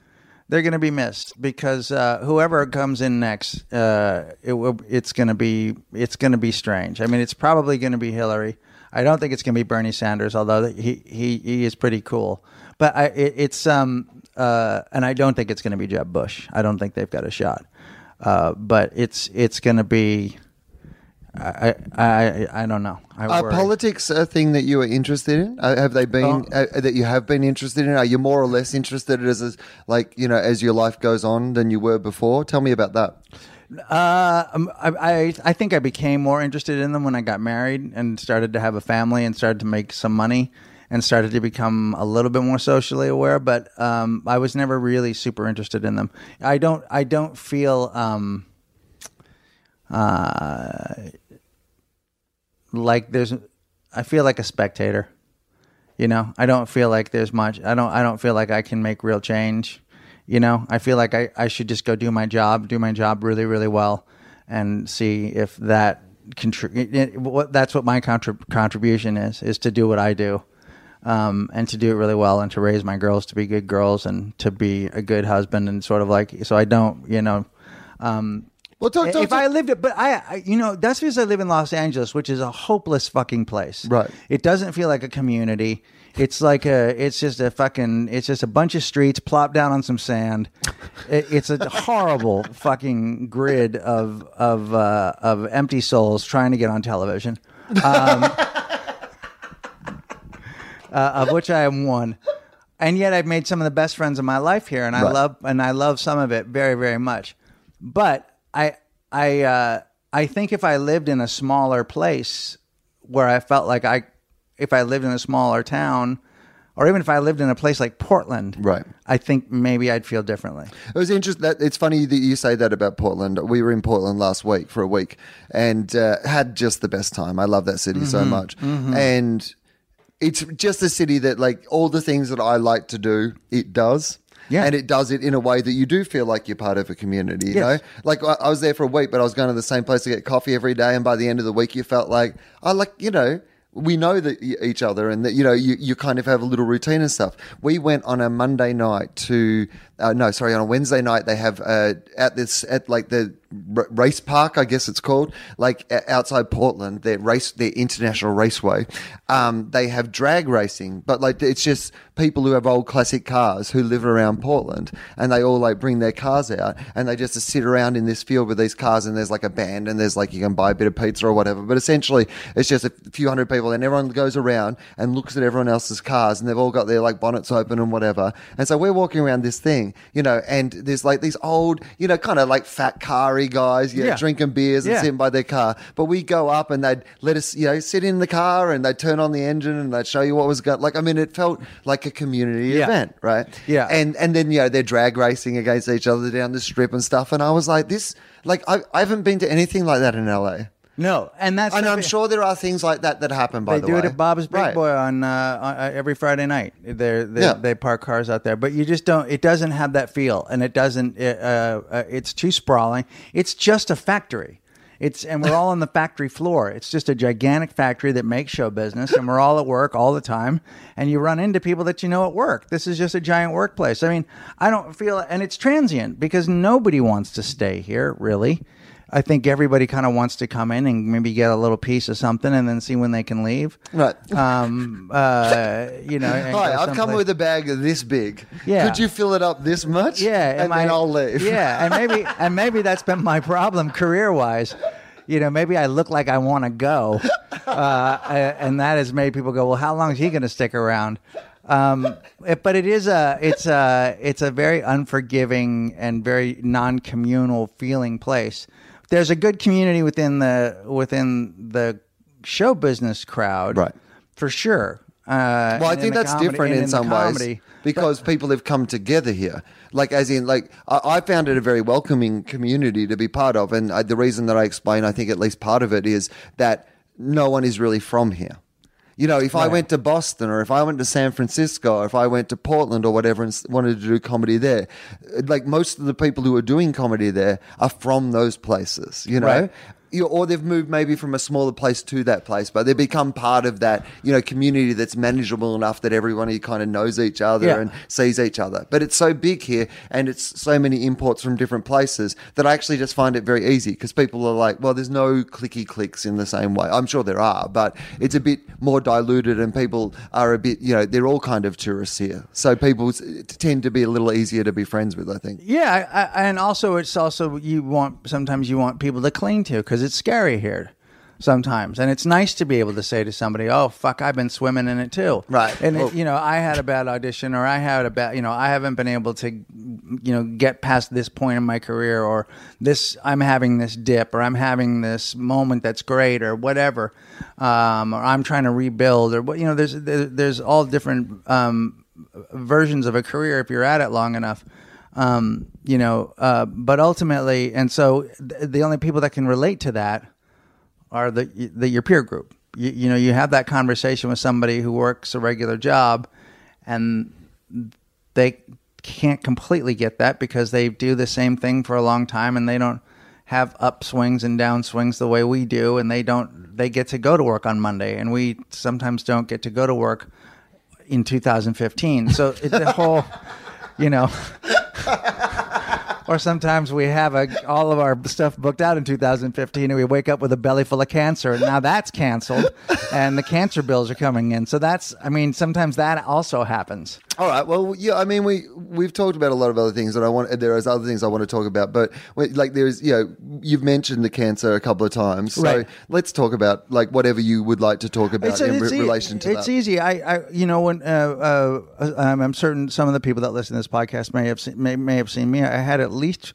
They're gonna be missed because uh, whoever comes in next, uh, it will. It's gonna be it's gonna be strange. I mean, it's probably gonna be Hillary. I don't think it's gonna be Bernie Sanders, although he he he is pretty cool. But I it, it's um uh and I don't think it's gonna be Jeb Bush. I don't think they've got a shot. Uh, but it's it's gonna be. I I I don't know. I Are worry. politics a thing that you are interested in? Uh, have they been Oh. uh, that you have been interested in? Are you more or less interested as, as like you know as your life goes on than you were before? Tell me about that. Uh, um, I, I I think I became more interested in them when I got married and started to have a family and started to make some money and started to become a little bit more socially aware. But um, I was never really super interested in them. I don't I don't feel um, uh, like there's. I feel like a spectator. You know, I don't feel like there's much. I don't. I don't feel like I can make real change. You know, I feel like I, I should just go do my job, do my job really, really well, and see if that contribute. What that's what my contrib- contribution is is to do what I do, um, and to do it really well, and to raise my girls to be good girls, and to be a good husband, and sort of like so I don't, you know. Um, Well, if I lived it, but I, I, you know, that's because I live in Los Angeles, which is a hopeless fucking place. Right. It doesn't feel like a community. It's like a, it's just a fucking, it's just a bunch of streets plopped down on some sand. It, it's a <laughs> horrible fucking grid of of uh, of empty souls trying to get on television. Um, <laughs> uh, of which I am one. And yet I've made some of the best friends of my life here, and I Right. love and I love some of it very very much. But I I uh, I think if I lived in a smaller place where I felt like I if I lived in a smaller town or even if I lived in a place like Portland, Right. I think maybe I'd feel differently. It was interesting. That it's funny that you say that about Portland. We were in Portland last week for a week and uh, had just the best time. I love that city so Mm-hmm. much, and it's just a city that like all the things that I like to do, it does. Yeah. And it does it in a way that you do feel like you're part of a community, you Yes. know? Like I, I was there for a week, but I was going to the same place to get coffee every day. And by the end of the week, you felt like, I like, you know, we know that each other and that, you know, you, you kind of have a little routine and stuff. We went on a Monday night to, uh, no, sorry, on a Wednesday night, they have uh, at this, at like the race park, I guess it's called, like outside Portland, their race, their international raceway. Um, they have drag racing, but like it's just people who have old classic cars who live around Portland and they all like bring their cars out and they just sit around in this field with these cars and there's like a band and there's like you can buy a bit of pizza or whatever. But essentially it's just a few hundred people and everyone goes around and looks at everyone else's cars and they've all got their like bonnets open and whatever. And so we're walking around this thing, you know, and there's like these old, you know, kind of like fat car guys, you know, Yeah. drinking beers and Yeah. sitting by their car. But we'd go up and they'd let us, you know, sit in the car and they'd turn on the engine and they'd show you what was going. Like, I mean, it felt like a community Yeah. event, right? Yeah. And and then you know they're drag racing against each other down the strip and stuff. And I was like, this, like, I, I haven't been to anything like that in LA. No, and that's And I'm sure there are things like that that happen. By the way. they the do way, it at Bob's Big Right. Boy on, uh, on uh, every Friday night. They're, they Yeah. they park cars out there, but you just don't. It doesn't have that feel, and it doesn't. It, uh, uh, it's too sprawling. It's just a factory. It's and we're all on the factory floor. It's just a gigantic factory that makes show business, and we're all at work all the time. And you run into people that you know at work. This is just a giant workplace. I mean, I don't feel, and it's transient because nobody wants to stay here really. I think everybody kind of wants to come in and maybe get a little piece of something and then see when they can leave. Right. Um, uh, you know. and Hi, I've come with a bag this big. Yeah. Could you fill it up this much? Yeah, and am then I- I'll leave. Yeah, and maybe <laughs> and maybe that's been my problem career wise. You know, maybe I look like I want to go, uh, and that has made people go, "Well, how long is he going to stick around?" Um, it- but it is a it's a it's a very unforgiving and very non-communal feeling place. There's a good community within the within the show business crowd, Right. For sure. Uh, Well, I think that's comedy- different and in some ways because people have come together here. Like, as in, like, I, I found it a very welcoming community to be part of. And I, the reason that I explain, I think at least part of it is that no one is really from here. You know, if I went to Boston or if I went to San Francisco or if I went to Portland or whatever and wanted to do comedy there, uh, like most of the people who are doing comedy there are from those places, you know? Right. You or they've moved maybe from a smaller place to that place, but they've become part of that, you know, community that's manageable enough that everyone kind of knows each other Yeah. and sees each other. But it's so big here and it's so many imports from different places that I actually just find it very easy because people are like, well, there's no clicky clicks in the same way. I'm sure there are, but it's a bit more diluted and people are a bit, you know, they're all kind of tourists here. So people tend to be a little easier to be friends with, I think. Yeah, I, I, and also it's also you want sometimes you want people to cling to because it's scary here. sometimes, and it's nice to be able to say to somebody, "Oh fuck, I've been swimming in it too." Right. And Well- it, you know, I had a bad audition, or I had a bad, you know, I haven't been able to, you know, get past this point in my career, or this, I'm having this dip, or I'm having this moment that's great, or whatever, um, or I'm trying to rebuild, or what, you know, there's there, there's all different um, versions of a career if you're at it long enough. Um, you know, uh, but ultimately, and so th- the only people that can relate to that are the, the your peer group. You, you know, you have that conversation with somebody who works a regular job, and they can't completely get that because they do the same thing for a long time, and they don't have upswings and downswings the way we do, and they don't. They get to go to work on Monday, and we sometimes don't get to go to work in 2015. So it's a whole, <laughs> you know. Or sometimes we have a, all of our stuff booked out in 2015 and we wake up with a belly full of cancer and now that's canceled and the cancer bills are coming in. So that's, I mean, sometimes that also happens. All right. Well, yeah. I mean, we we've talked about a lot of other things, and I want there is other things I want to talk about. But like, there's you know, you've mentioned the cancer a couple of times, so Right. let's talk about like whatever you would like to talk about in re- e- relation to it's that. easy. I, I, you know, when uh, uh, I'm, I'm certain some of the people that listen to this podcast may have seen, may, may have seen me. I had at least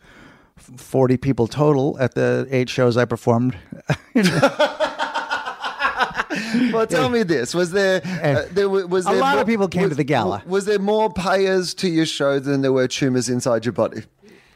forty people total at the eight shows I performed. <laughs> <laughs> Well, tell me this: was there uh, there wa- was A lot more- of people came to the gala. Was there more payers to your show than there were tumors inside your body?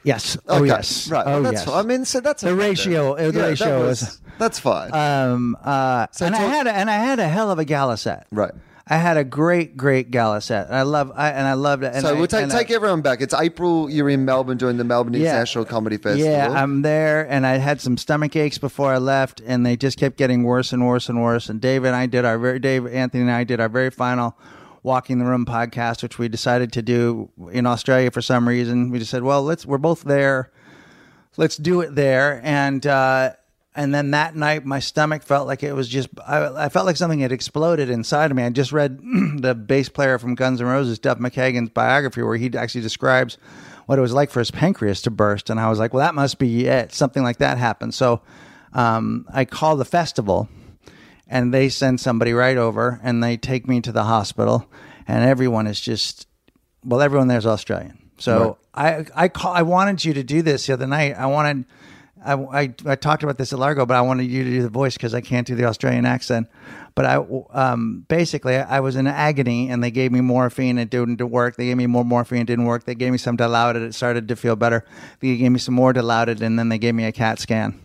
yes. Oh yes. right. Oh well, that's yes. I mean, so that's The okay ratio- uh, the that ratio was- is- that's fine. Um, uh, and I had a, and I had a hell of a gala set. Right. I had a great, great gala set. I love, I, and I loved it. And so I- we'll take and take I, everyone back. It's April. You're in Melbourne doing the Melbourne International Comedy Festival. Yeah, I'm there, and I had some stomach aches before I left, and they just kept getting worse and worse and worse. And Dave and I did our very Dave Anthony and I did our very final Walking the Room podcast, which we decided to do in Australia for some reason. We just said, well, let's we're both there, let's do it there, and. uh and then that night, my stomach felt like it was just, I, I felt like something had exploded inside of me. I just read <clears throat> the bass player from Guns N' Roses, Duff McKagan's biography, where he actually describes what it was like for his pancreas to burst. And I was like, well, that must be it. Something like that happened. So um, I call the festival and they send somebody right over and they take me to the hospital and everyone is just well everyone there's australian so i i call i wanted you to do this the other night i wanted I, I, I talked about this at Largo, but I wanted you to do the voice because I can't do the Australian accent. But I um, basically I was in agony, and they gave me morphine. It didn't work. They gave me more morphine. It didn't work. They gave me some Dilaudid. It started to feel better. They gave me some more Dilaudid, and then they gave me a CAT scan.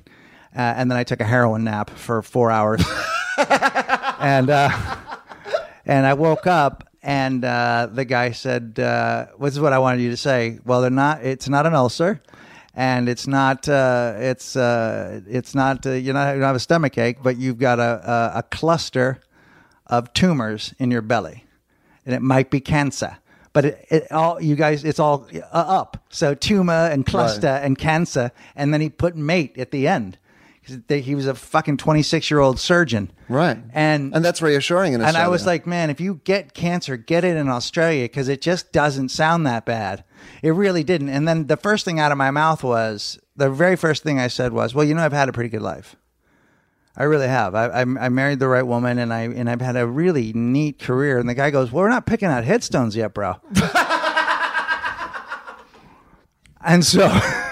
Uh, and then I took a heroin nap for four hours. <laughs> and uh, and I woke up, and uh, the guy said, uh, "This is what I wanted you to say." Well, they're not. It's not an ulcer, and it's not. Uh, it's uh, it's not. Uh, you're not. You don't have a stomach ache, but you've got a, a a cluster of tumors in your belly, and it might be cancer. But it, it all you guys, it's all uh, up. So tumor and cluster and cancer, and then he put mate at the end. 'Cause He was a fucking twenty six year old surgeon, Right. And and that's reassuring in and I was like, man, if you get cancer, get it in Australia because it just doesn't sound that bad. It really didn't. And then the first thing out of my mouth was the very first thing I said was, well, you know, I've had a pretty good life. I really have. I, I, I married the right woman, and I and I've had a really neat career. And the guy goes, "Well, we're not picking out headstones yet, bro." <laughs> and so <laughs>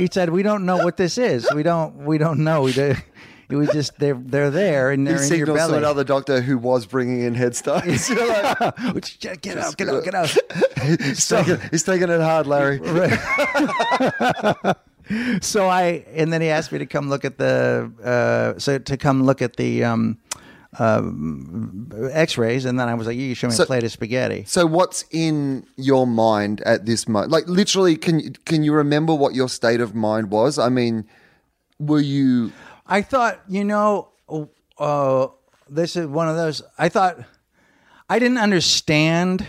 he said, "We don't know what this is. We don't. We don't know. We, do, we just they're they're there, and he they're in your signals to another doctor who was bringing in headstones. <laughs> You're like, <laughs> get out, get out, get out. <laughs> he's, taking, he's taking it hard, Larry. so I and then he asked me to come look at the uh, so to come look at the um, uh, X-rays, and then I was like, "You show me So- a plate of spaghetti." So what's in your mind at this moment? Like literally, can you can you remember what your state of mind was? I mean, were you? I thought, you know, uh, this is one of those. I thought I didn't understand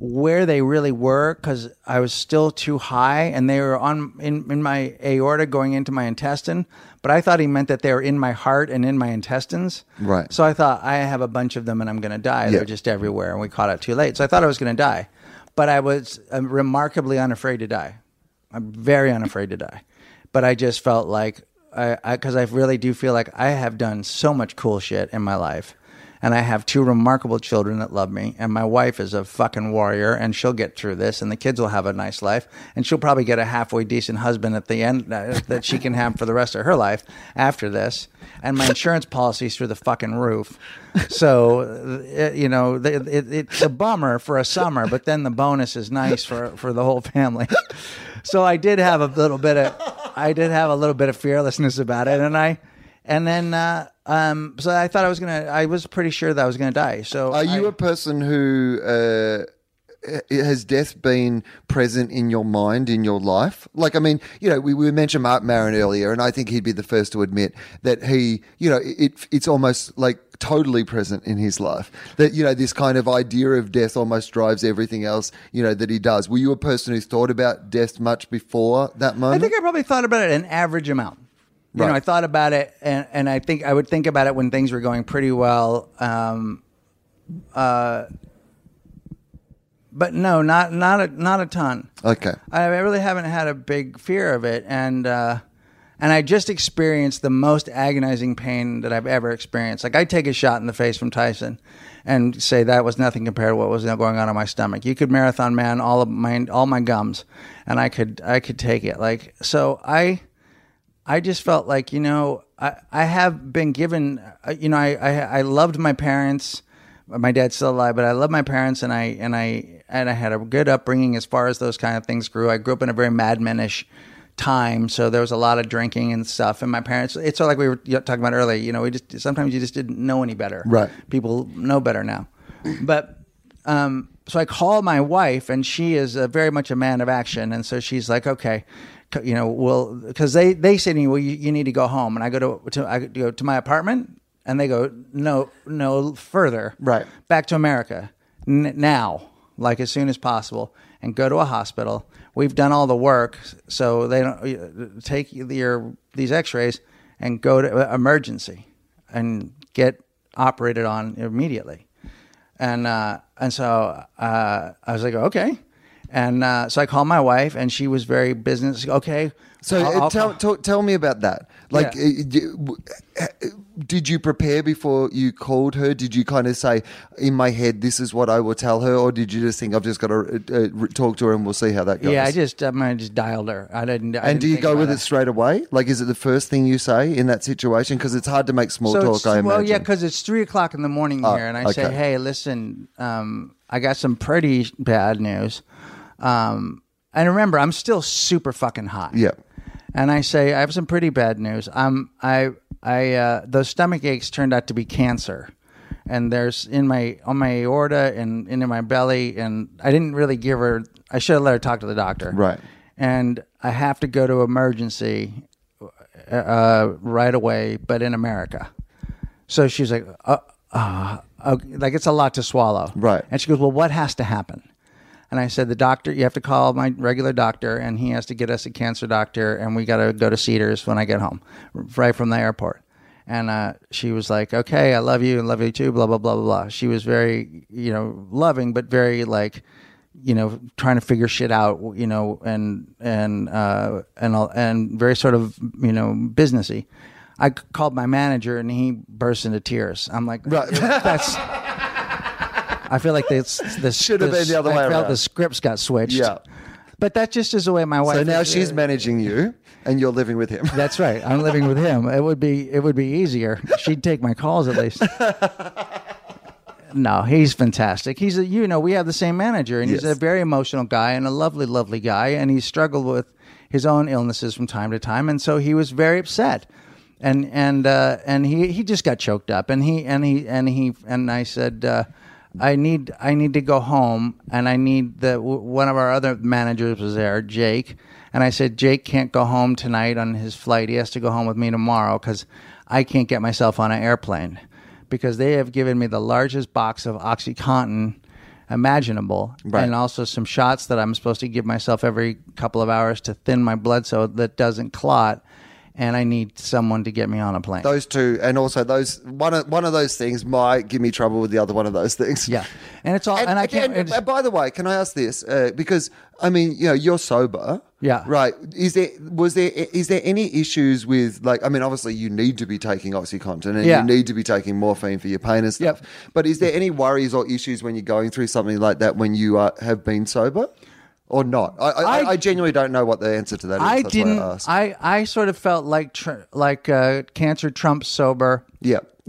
where they really were because I was still too high, and they were on in, in my aorta going into my intestine. But I thought he meant that they were in my heart and in my intestines. Right. So I thought I have a bunch of them, and I'm going to die. Yeah. They're just everywhere, and we caught it too late. So I thought I was going to die, but I was uh, remarkably unafraid to die. I'm very unafraid to die, but I just felt like I because I, really do feel like I have done so much cool shit in my life. And I have two remarkable children that love me, and my wife is a fucking warrior, and she'll get through this, and the kids will have a nice life, and she'll probably get a halfway decent husband at the end uh, that she can have for the rest of her life after this. And my insurance policy's through the fucking roof, so uh, you know it, it, it's a bummer for a summer, but then the bonus is nice for for the whole family. So I did have a little bit of I did have a little bit of fearlessness about it, and I and then uh, um, so I thought I was gonna. I was pretty sure that I was gonna die. So Are you I- a person who uh, has death been present in your mind in your life? Like, I mean, you know, we, we mentioned Marc Maron earlier, and I think he'd be the first to admit that he, you know, it it's almost like totally present in his life. That you know, this kind of idea of death almost drives everything else, you know, that he does. Were you a person who thought about death much before that moment? I moment? think I probably thought about it an average amount. You know, I thought about it, and, and I think I would think about it when things were going pretty well. Um, uh, but no, not not a not a ton. okay. I really haven't had a big fear of it, and uh, and I just experienced the most agonizing pain that I've ever experienced. Like I take a shot in the face from Tyson, and say that was nothing compared to what was going on in my stomach. You could marathon man all of my all my gums, and I could I could take it. Like so, I I just felt like you know I, I have been given uh, you know I, I I loved my parents. My dad's still alive, but I love my parents, and I and I and I had a good upbringing as far as those kind of things grew. I grew up in a very madmanish time, so there was a lot of drinking and stuff. And my parents, it's sort of like we were talking about earlier. You know, we just sometimes you just didn't know any better. Right. People know better now, but um, so I call my wife, and she is a, very much a man of action, and so she's like, okay, you know, well, because they they say to me, well, you, you need to go home, and I go to, to I go to my apartment, and they go, no, no, further, Right. back to America N- now, like as soon as possible, and go to a hospital. We've done all the work, so they don't uh, take your these X-rays and go to emergency and get operated on immediately. And uh, and so uh, I was like, okay. And uh, so I called my wife, and she was very business. Okay, So I'll- uh, I'll tell, tell tell me about that. Like, Yeah. uh, uh, did you prepare before you called her? Did you kind of say in my head, "This is what I will tell her," or did you just think, "I've just got to uh, talk to her and we'll see how that goes"? yeah, I just I, just dialed her. I didn't. I and didn't do you go with it straight away? Like, is it the first thing you say in that situation? Because it's hard to make small talk. it's, I imagine. well, yeah, because it's three o'clock in the morning Oh, here, and I say, "Hey, listen, um, I got some pretty bad news." Um, and remember, I'm still super fucking hot. Yeah. And I say, "I have some pretty bad news. I'm I I uh, those stomach aches turned out to be cancer." And there's in my on my aorta and, and in my belly, and I didn't really give her. I should have let her talk to the doctor. Right. And I have to go to emergency uh, right away, but in America. So she's like, uh, uh, okay, like it's a lot to swallow. Right. And she goes, well, what has to happen? And I said, the doctor, you have to call my regular doctor, and he has to get us a cancer doctor, and we got to go to Cedars when I get home, right from the airport. And uh, she was like, okay, I love you and love you too, blah, blah, blah, blah, blah. She was very, you know, loving, but very like, you know, trying to figure shit out, you know, and, and, uh, and, and very sort of, you know, businessy. I called my manager and he burst into tears. I'm like, that's. I feel like this <laughs> this Should have been the other I way felt around. the scripts got switched. Yeah. but that just is the way my wife. So now is. she's managing you, and you're living with him. That's right. I'm living with him. It would be it would be easier. She'd take my calls at least. No, he's fantastic. He's a you know we have the same manager, and he's a very emotional guy and a lovely, lovely guy, and he struggled with his own illnesses from time to time, and so he was very upset, and and uh, and he he just got choked up, and he and he and he and I said. Uh, I need I need to go home, and I need the w- one of our other managers was there, Jake, and I said Jake can't go home tonight on his flight. He has to go home with me tomorrow because I can't get myself on an airplane because they have given me the largest box of OxyContin imaginable, Right. and also some shots that I'm supposed to give myself every couple of hours to thin my blood so that doesn't clot. And I need someone to get me on a plane. Those two, and also those one of one of those things might give me trouble with the other one of those things. yeah, and it's all, and, I can't. and, uh, by the way, can I ask this? Uh, because I mean, you know, you're sober. Yeah. Right. Is there was there is there any issues with like I mean, obviously you need to be taking OxyContin and Yeah. you need to be taking morphine for your pain and stuff. Yep. But is there any worries or issues when you're going through something like that when you uh, have been sober? Or not? I, I, I- genuinely don't know what the answer to that is. I That's didn't. I. I I sort of felt like tr- like uh, cancer Trump sober. yeah. <laughs>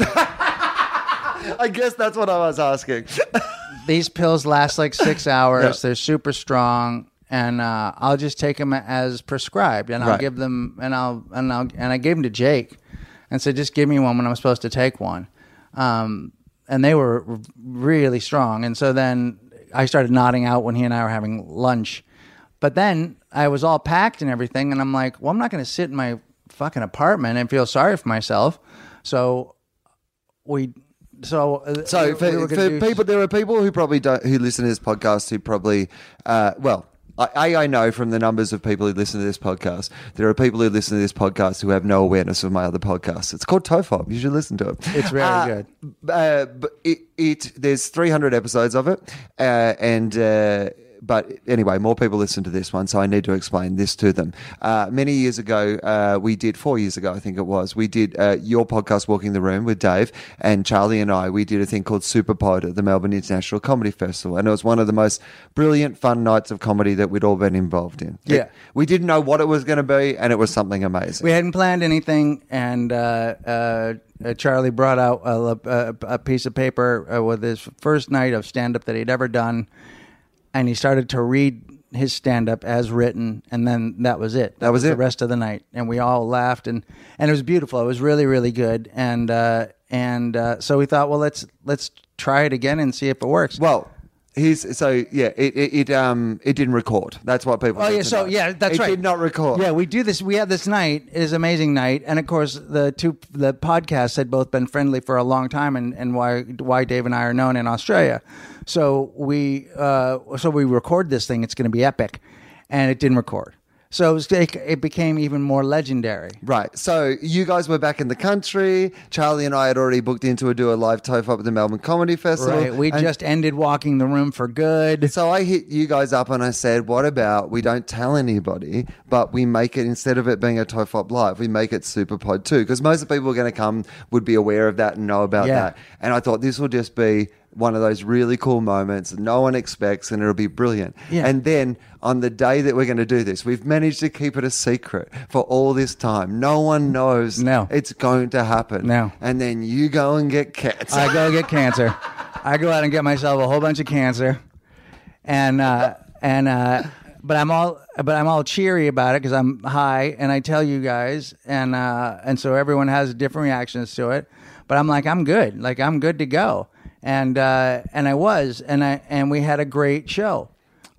I guess that's what I was asking. <laughs> These pills last like six <laughs> hours. Yeah. They're super strong, and uh, I'll just take them as prescribed, and I'll Right. give them, and I'll and I'll and I gave them to Jake, and said, just give me one when I'm supposed to take one. Um, and they were really strong, and so then I started nodding out when he and I were having lunch. But then I was all packed and everything, and I'm like, well, I'm not going to sit in my fucking apartment and feel sorry for myself. So we, so uh, So for, were for people, there are people who probably don't who listen to this podcast who probably, uh, well, I, A, I know from the numbers of people who listen to this podcast, there are people who listen to this podcast who have no awareness of my other podcasts. It's called TOFOP. You should listen to it. It's very Uh, good. Uh, but it, it there's 300 episodes of it, uh, and. But anyway, more people listen to this one, so I need to explain this to them. Uh, many years ago, uh, we did four years ago, I think it was. We did uh, your podcast, Walking the Room, with Dave and Charlie and I. We did a thing called Superpod at the Melbourne International Comedy Festival, and it was one of the most brilliant, fun nights of comedy that we'd all been involved in. Yeah. It- we didn't know what it was going to be, and it was something amazing. we hadn't planned anything, and uh, uh, uh, Charlie brought out a, a, a piece of paper uh, with his first night of stand up that he'd ever done, and he started to read his stand up as written, and then that was it. That was it. the rest of the night, and we all laughed, and and it was beautiful. It was really really good, and uh, and uh, so we thought, well, let's let's try it again and see if it works. Well, here's so yeah. It, it, it um it didn't record. That's what people. Oh yeah, so know. yeah, that's it right. It did not record. Yeah, we do this. We had this night it is amazing night, and of course the two the podcasts had both been friendly for a long time, and, and why why Dave and I are known in Australia. So we uh, so we record this thing. It's going to be epic, and it didn't record. So it, was, it, it became even more legendary. Right. So you guys were back in the country. Charlie and I had already booked in to do a live TOFOP at the Melbourne Comedy Festival. Right, we And just ended walking the room for good. So I hit you guys up and I said, "What about we don't tell anybody, but we make it instead of it being a TOFOP live, we make it Superpod too, because most of the people who are going to come would be aware of that and know about Yeah. that." And I thought this will just be one of those really cool moments no one expects, and it'll be brilliant. Yeah. And then on the day that we're going to do this, we've managed to keep it a secret for all this time. No one knows No. it's going to happen. No. And then you go and get cats. I go get cancer. I go out and get myself a whole bunch of cancer, and uh, and uh, but I'm all but I'm all cheery about it because I'm high, and I tell you guys, and uh, and so everyone has different reactions to it. But I'm like I'm good, like I'm good to go, and uh, and I was, and I and we had a great show.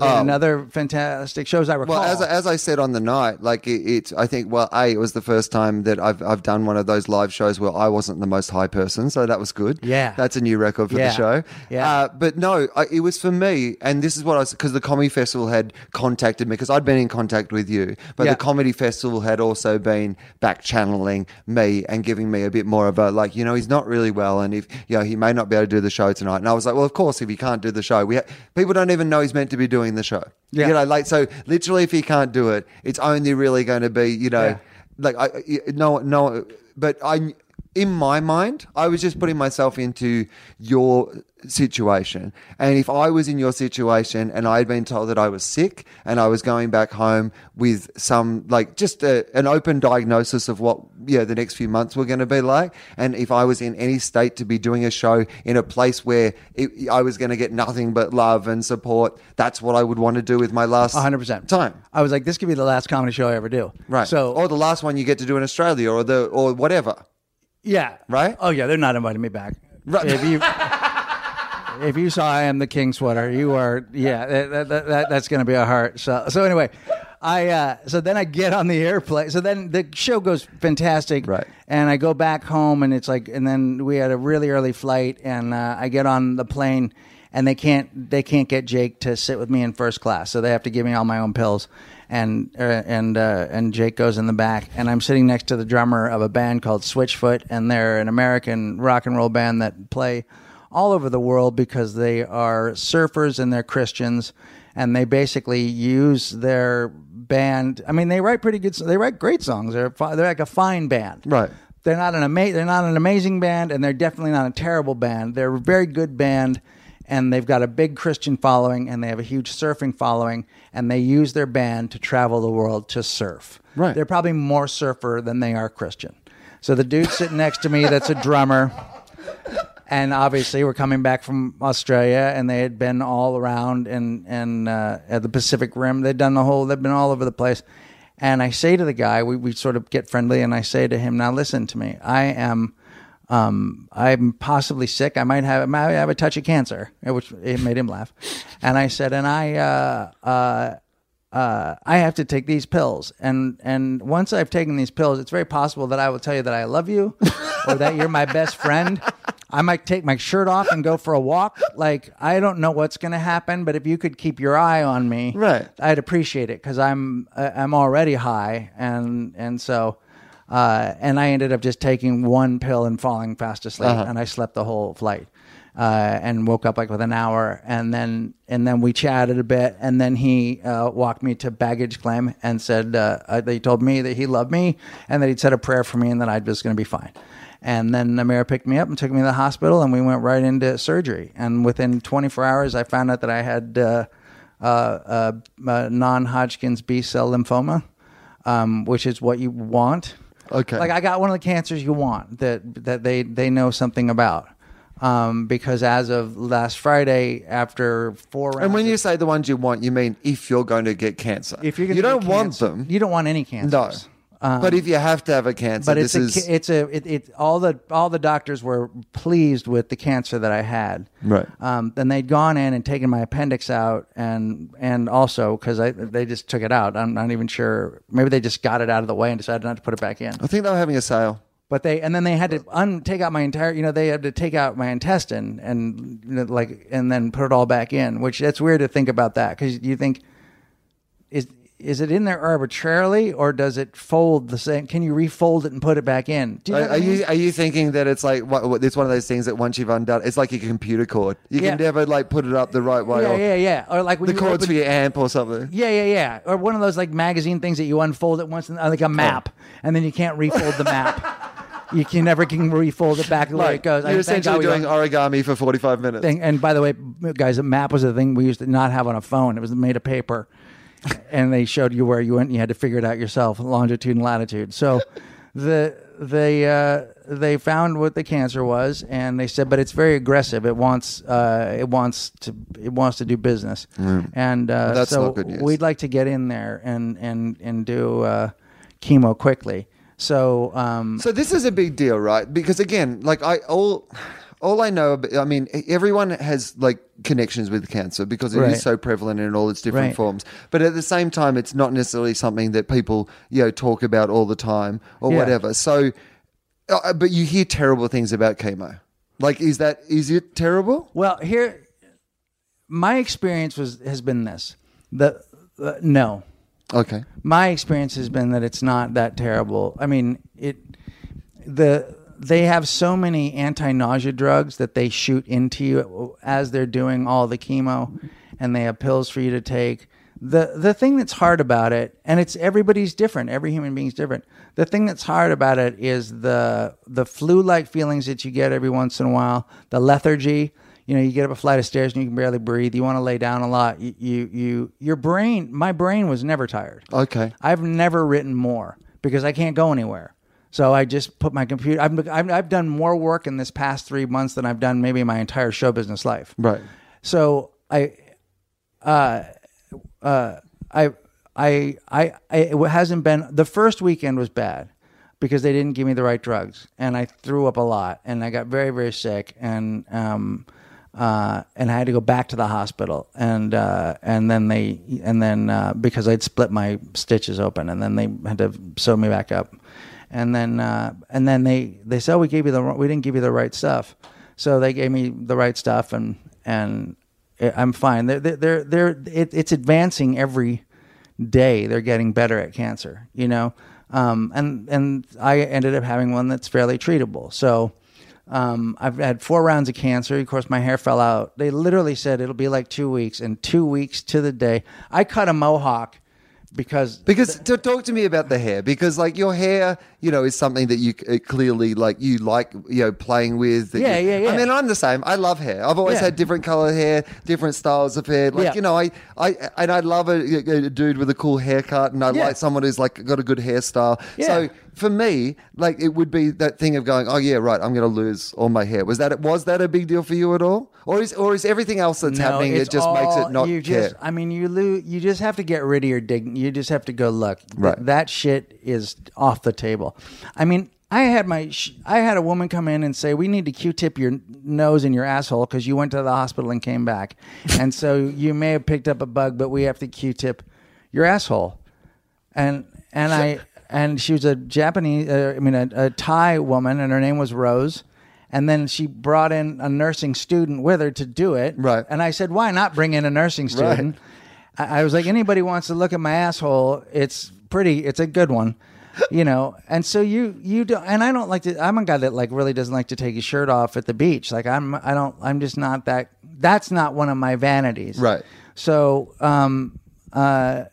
Oh. another fantastic show, as I recall. Well, as, as I said on the night, like it, it, I think, well, A, it was the first time that I've, I've done one of those live shows where I wasn't the most high person. So that was good. Yeah. That's a new record for Yeah. the show. Yeah. Uh, but no, I, it was for me. And this is what I was, because the Comedy Festival had contacted me, because I'd been in contact with you, but Yeah. the Comedy Festival had also been back channeling me and giving me a bit more of a, like, you know, he's not really well. And if, you know, he may not be able to do the show tonight. And I was like, well, of course, if he can't do the show, we ha- people don't even know he's meant to be doing the show. Yeah. You know, like so literally if he can't do it, it's only really going to be, you know, Yeah. like I I- no no but I in my mind, I was just putting myself into your situation. And if I was in your situation and I had been told that I was sick and I was going back home with some, like, just a, an open diagnosis of what, yeah, the next few months were going to be like. And if I was in any state to be doing a show in a place where it, I was going to get nothing but love and support, that's what I would want to do with my last 100% time. I was like, this could be the last comedy show I ever do. Right. So or the last one you get to do in Australia or the, or whatever. Yeah. Right? Oh yeah, they're not inviting me back. Right. If you <laughs> if you saw I am the king sweater, you are yeah. That, that, that, that's going to be a heart. So so anyway, I uh, so then I get on the airplane. So then the show goes fantastic. Right. And I go back home, and it's like, and then we had a really early flight, and uh, I get on the plane. and they can't they can't get Jake to sit with me in first class, so they have to give me all my own pills. And uh, and uh, and Jake goes in the back, and I'm sitting next to the drummer of a band called Switchfoot, and they're an American rock and roll band that play all over the world because they are surfers and they're Christians, and they basically use their band. I mean, they write pretty good. They write great songs. They're they're like a fine band, Right. they're not an ama- they're not an amazing band and they're definitely not a terrible band. They're a very good band and they've got a big Christian following and they have a huge surfing following and they use their band to travel the world to surf. Right. They're probably more surfer than they are Christian. So the dude sitting next to me that's a drummer and obviously we're coming back from Australia, and they had been all around and and uh, at the Pacific Rim. They'd done the whole. They've been all over the place. And I say to the guy, we we sort of get friendly, and I say to him, "Now listen to me. I am." Um, I'm possibly sick. I might have, I might have a touch of cancer, which it made him laugh. And I said, and I, uh, uh, uh, I have to take these pills. And and once I've taken these pills, it's very possible that I will tell you that I love you <laughs> or that you're my best friend. I might take my shirt off and go for a walk. Like I don't know what's going to happen, but if you could keep your eye on me, Right. I'd appreciate it because I'm uh, I'm already high, and and so. Uh, and I ended up just taking one pill and falling fast asleep, and I slept the whole flight, uh, and woke up like with an hour, and then and then we chatted a bit, and then he uh, walked me to baggage claim and said uh, uh, they told me that he loved me and that he'd said a prayer for me and that I was going to be fine. And then Amiira picked me up and took me to the hospital, and we went right into surgery. And within 24 hours, I found out that I had uh, uh, uh, uh, non-Hodgkin's B cell lymphoma, um, which is what you want. Okay. Like I got one of the cancers you want that that they they know something about. Um, because as of last Friday, after four rounds, And when you say the ones you want, you mean if you're going to get cancer. if you're gonna you don't get want them. you don't want any cancers. No. Um, but if you have to have a cancer, but it's this a, is it's a it, it all the all the doctors were pleased with the cancer that I had. Right. Um, then they'd gone in and taken my appendix out, and and also because I they just took it out. I'm not even sure. Maybe they just got it out of the way and decided not to put it back in. I think they were having a sale. But they and then they had to un, take out my entire. You know, they had to take out my intestine and you know, like and then put it all back in. Which that's weird to think about that because you think is is it in there arbitrarily or does it fold the same? Can you refold it and put it back in? You know Are, I are mean? you are you thinking that it's like what, what, it's one of those things that once you've undone, it's like a computer cord. You Yeah. can never like put it up the right way. Yeah, or yeah, yeah. Or like The cords open- for your amp or something. Yeah, yeah, yeah. Or one of those like magazine things that you unfold it once, and, uh, like a map, and then you can't refold the map. <laughs> You can never can refold it back the way it goes. I You're God essentially doing origami for 45 minutes. thing. And by the way, guys, a map was a thing we used to not have on a phone. It was made of paper, and they showed you where you went. and You had to figure it out yourself, longitude and latitude. So, <laughs> the they uh, they found what the cancer was, and they said, but it's very aggressive. It wants uh, it wants to it wants to do business, and uh, Well, so we'd like to get in there and and and do uh, chemo quickly. So, um, So this is a big deal, right? Because again, like I all all I know, ab- I mean, everyone has like connections with cancer because it is Right. so prevalent in all its different Right. forms. But at the same time, it's not necessarily something that people you know talk about all the time or Yeah. whatever. So, uh, but you hear terrible things about chemo. Like, is that is it terrible? Well, here, my experience was has been this: the uh, no, Okay. my experience has been that it's not that terrible. I mean, it the they have so many anti-nausea drugs that they shoot into you as they're doing all the chemo, and they have pills for you to take. The the thing that's hard about it, and it's everybody's different. Every human being's different. The thing that's hard about it is the the flu-like feelings that you get every once in a while, the lethargy. You know, you get up a flight of stairs and you can barely breathe. You want to lay down a lot. You, you, you your brain. My brain was never tired. Okay. I've never written more because I can't go anywhere. So I just put my computer. I've, I've, I've done more work in this past three months than I've done maybe my entire show business life. Right. So I, uh, uh, I, I, I, I, it hasn't been the first weekend was bad because they didn't give me the right drugs and I threw up a lot and I got very very sick and um, uh, and I had to go back to the hospital and uh, and then they and then uh, because I'd split my stitches open and then they had to sew me back up and then uh, and then they they said oh, we gave you the we didn't give you the right stuff so they gave me the right stuff and and I'm fine. They're they're they're, they're it, it's advancing every day. They're getting better at cancer. You know, um, and and I ended up having one that's fairly treatable. So. Um, I've had four rounds of cancer. Of course, my hair fell out. They literally said it'll be like two weeks, and two weeks to the day, I cut a mohawk because Because to talk to me about the hair, because like your hair, you know, is something that you uh, clearly like you like, you know, playing with. that Yeah, you- yeah, yeah. I mean, I'm the same. I love hair. I've always Yeah. had different color hair, different styles of hair. Like Yeah. you know, I, I, and I love a, a dude with a cool haircut, and I Yeah. like someone who's like got a good hairstyle. So for me, like it would be that thing of going, oh yeah, right, I'm going to lose all my hair. Was that was that a big deal for you at all, or is or is everything else that's happening it just makes it not you care? I mean, you lose. You just have to get rid of your dig. You just have to go look. Th- Right. that shit is off the table. I mean, I had my. I had a woman come in and say, "We need to Q-tip your nose and your asshole because you went to the hospital and came back, and so you may have picked up a bug, but we have to Q-tip your asshole." And and I and she was a Japanese. Uh, I mean, a, a Thai woman, and her name was Rose. And then she brought in a nursing student with her to do it. Right. And I said, why not bring in a nursing student? I, I was like, anybody wants to look at my asshole, it's pretty, it's a good one, you know. And so you, you don't, and I don't like to. I'm a guy that like really doesn't like to take his shirt off at the beach. Like I'm, I don't, I'm just not that. That's not one of my vanities. Right. So, um, uh,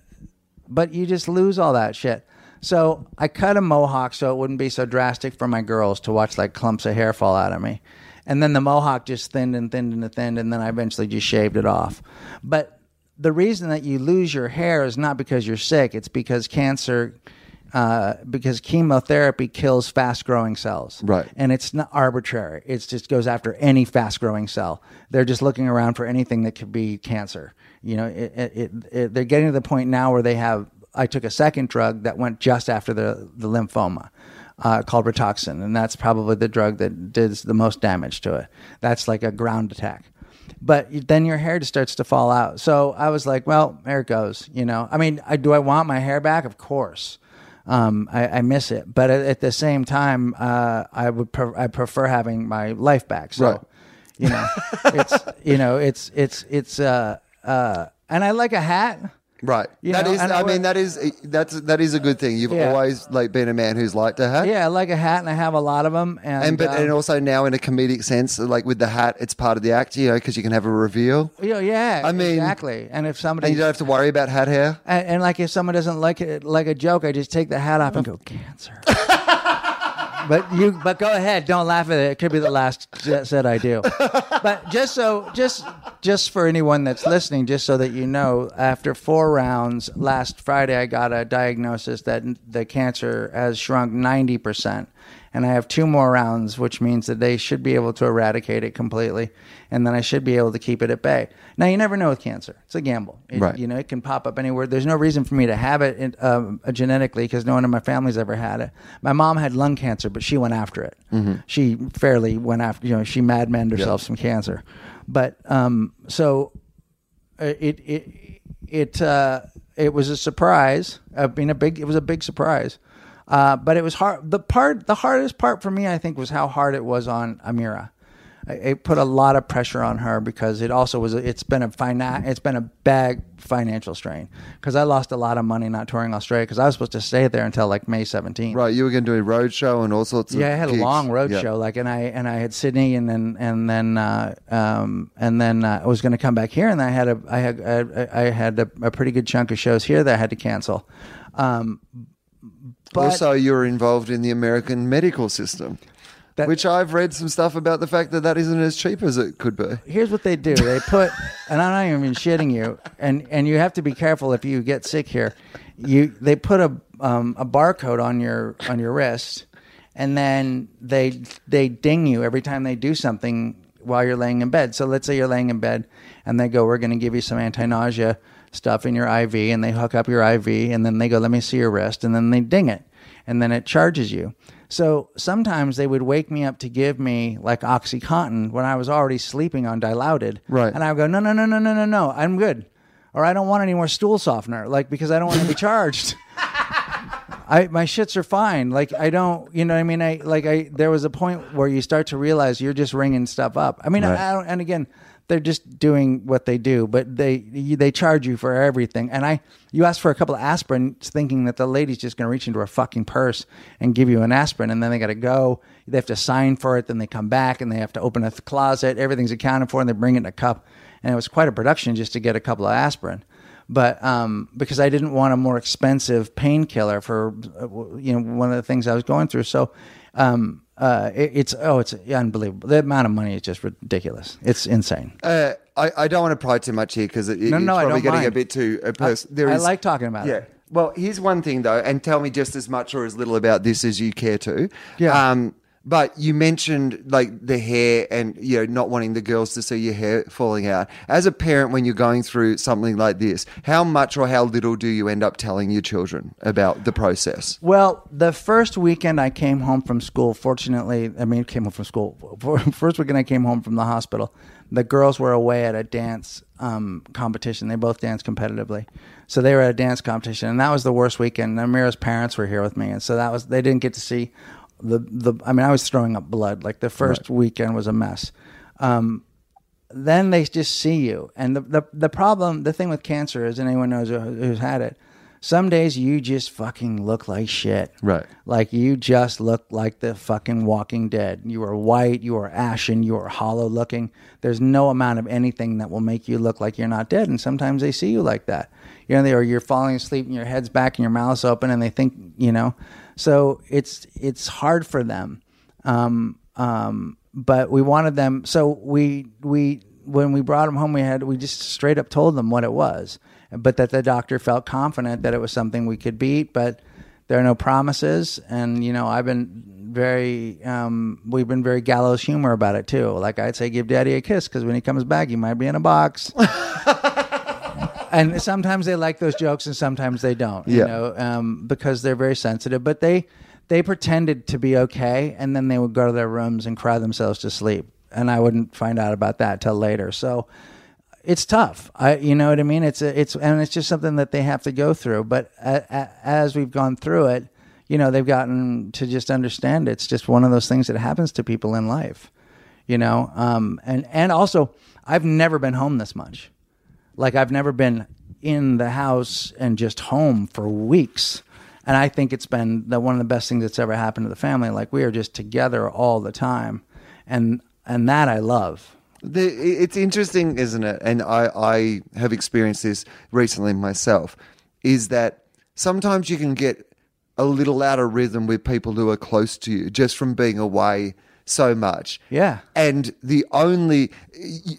but you just lose all that shit. So I cut a mohawk so it wouldn't be so drastic for my girls to watch like clumps of hair fall out of me. And then the mohawk just thinned and thinned and thinned, and then I eventually just shaved it off. But the reason that you lose your hair is not because you're sick, it's because cancer, uh, because chemotherapy kills fast growing cells. Right. And it's not arbitrary, it just goes after any fast growing cell. They're just looking around for anything that could be cancer. You know, it, it, it, they're getting to the point now where they have I took a second drug that went just after the the lymphoma, uh, called Rituxan, and that's probably the drug that does the most damage to it. That's like a ground attack. But then your hair just starts to fall out. So I was like, well, there it goes. You know, I mean, I, do I want my hair back? Of course. Um, I, I miss it, but at, at the same time, uh, I would pre- I prefer having my life back. So, Right. you know, it's you know, it's it's it's uh uh, and I like a hat. Right. You That know, is. I I mean, that is. That's that is a good thing. You've Yeah. always like been a man who's liked a hat. Yeah, I like a hat, and I have a lot of them. And, And but um, and also now in a comedic sense, like with the hat, it's part of the act, you know, because you can have a reveal, know, yeah, I mean- exactly. And if somebody and you don't have to worry about hat hair. And, and like if someone doesn't like it, like a joke, I just take the hat off and go cancer. <laughs> but you, but go ahead, don't laugh at it. It could be the last said I do. But just so, just just for anyone that's listening, just so that you know, after four rounds last Friday, I got a diagnosis that the cancer has shrunk ninety percent. And I have two more rounds, which means that they should be able to eradicate it completely, and then I should be able to keep it at bay. Now, you never know with cancer; it's a gamble. It- Right. You know, it can pop up anywhere. There's no reason for me to have it in, um, uh, genetically because no one in my family's ever had it. My mom had lung cancer, but she went after it. She fairly went after. You know, she madmened herself some cancer, but um, so uh, it it it uh, it was a surprise. I mean, a big. It was a big surprise. Uh, but it was hard. The part, the hardest part for me, I think, was how hard it was on Amiira. It put a lot of pressure on her because it also was. It's been a fina- It's been a bad financial strain because I lost a lot of money not touring Australia because I was supposed to stay there until like May 17th. Right. You were going to do a road show and all sorts of. Yeah, I had a long road Yeah. show, like, and I and I had Sydney, and then and then uh, um, and then uh, I was going to come back here, and I had a I had I, I had a, a pretty good chunk of shows here that I had to cancel. Um, but also, you're involved in the American medical system, That- which I've read some stuff about the fact that that isn't as cheap as it could be. here's what they do: they put, <laughs> and I'm not even shitting you, and and you have to be careful if you get sick here. You they put a um, a barcode on your on your wrist, and then they they ding you every time they do something while you're laying in bed. So let's say you're laying in bed, and they go, "We're going to give you some anti nausea stuff in your IV," and they hook up your IV, and then they go, "Let me see your wrist," and then they ding it, and then it charges you. So sometimes they would wake me up to give me like OxyContin when I was already sleeping on Dilaudid. Right. And I would go, no, no, no, no, no, no, no, I'm good. Or I don't want any more stool softener, like because I don't want to be <laughs> charged. I my shits are fine. Like I don't, you know what I mean? I like I there was a point where you start to realize you're just ringing stuff up. I mean, Right. I, don't, and again, they're just doing what they do, but they they charge you for everything. And I, you ask for a couple of aspirin, thinking that the lady's just going to reach into her fucking purse and give you an aspirin, and then they got to go. They have to sign for it, then they come back and they have to open a closet. Everything's accounted for, and they bring it in a cup. And it was quite a production just to get a couple of aspirin. But um, because I didn't want a more expensive painkiller for uh, you know one of the things I was going through, so. Um, uh, it, it's oh, it's unbelievable. The amount of money is just ridiculous. It's insane. Uh, I, I don't want to pry too much here because it, No, it's no, I probably getting a bit too uh, personal. I like talking about yeah. it. Well, here's one thing though, and tell me just as much or as little about this as you care to. Yeah. Um, but you mentioned like the hair and you know not wanting the girls to see your hair falling out. As a parent, when you're going through something like this, how much or how little do you end up telling your children about the process? Well, the first weekend I came home from school, fortunately, I mean, came home from school. <laughs> First weekend I came home from the hospital, the girls were away at a dance um, competition. They both danced competitively, so they were at a dance competition, and that was the worst weekend. Amiira's parents were here with me, and so that was they didn't get to see the the. I mean, I was throwing up blood. Like the first weekend was a mess. Um, then they just see you. And the, the, the problem, the thing with cancer is, and anyone knows who's had it, some days you just fucking look like shit. Right. Like you just look like the fucking walking dead. You are white, you are ashen, you are hollow looking. There's no amount of anything that will make you look like you're not dead. And sometimes they see you like that. You know, they, or you're falling asleep and your head's back and your mouth's open and they think, you know, so it's, it's hard for them. Um, um, but we wanted them. So we, we, when we brought them home, we had, we just straight up told them what it was, but that the doctor felt confident that it was something we could beat, but there are no promises. And, you know, I've been very, um, we've been very gallows humor about it too. Like I'd say, give daddy a kiss because when he comes back, he might be in a box. <laughs> and sometimes they like those jokes and sometimes they don't, you Yeah. know, um, because they're very sensitive, but they, they pretended to be okay. And then they would go to their rooms and cry themselves to sleep. And I wouldn't find out about that till later. So, it's tough. I, you know what I mean? It's a, it's and it's just something that they have to go through. But a, a, as we've gone through it, you know, they've gotten to just understand it's just one of those things that happens to people in life. You know, um, and and also I've never been home this much. Like I've never been in the house and just home for weeks. And I think it's been the one of the best things that's ever happened to the family. Like we are just together all the time, and and that I love. The, it's interesting, isn't it? And I, I have experienced this recently myself. Is that sometimes you can get a little out of rhythm with people who are close to you just from being away so much. Yeah. And the only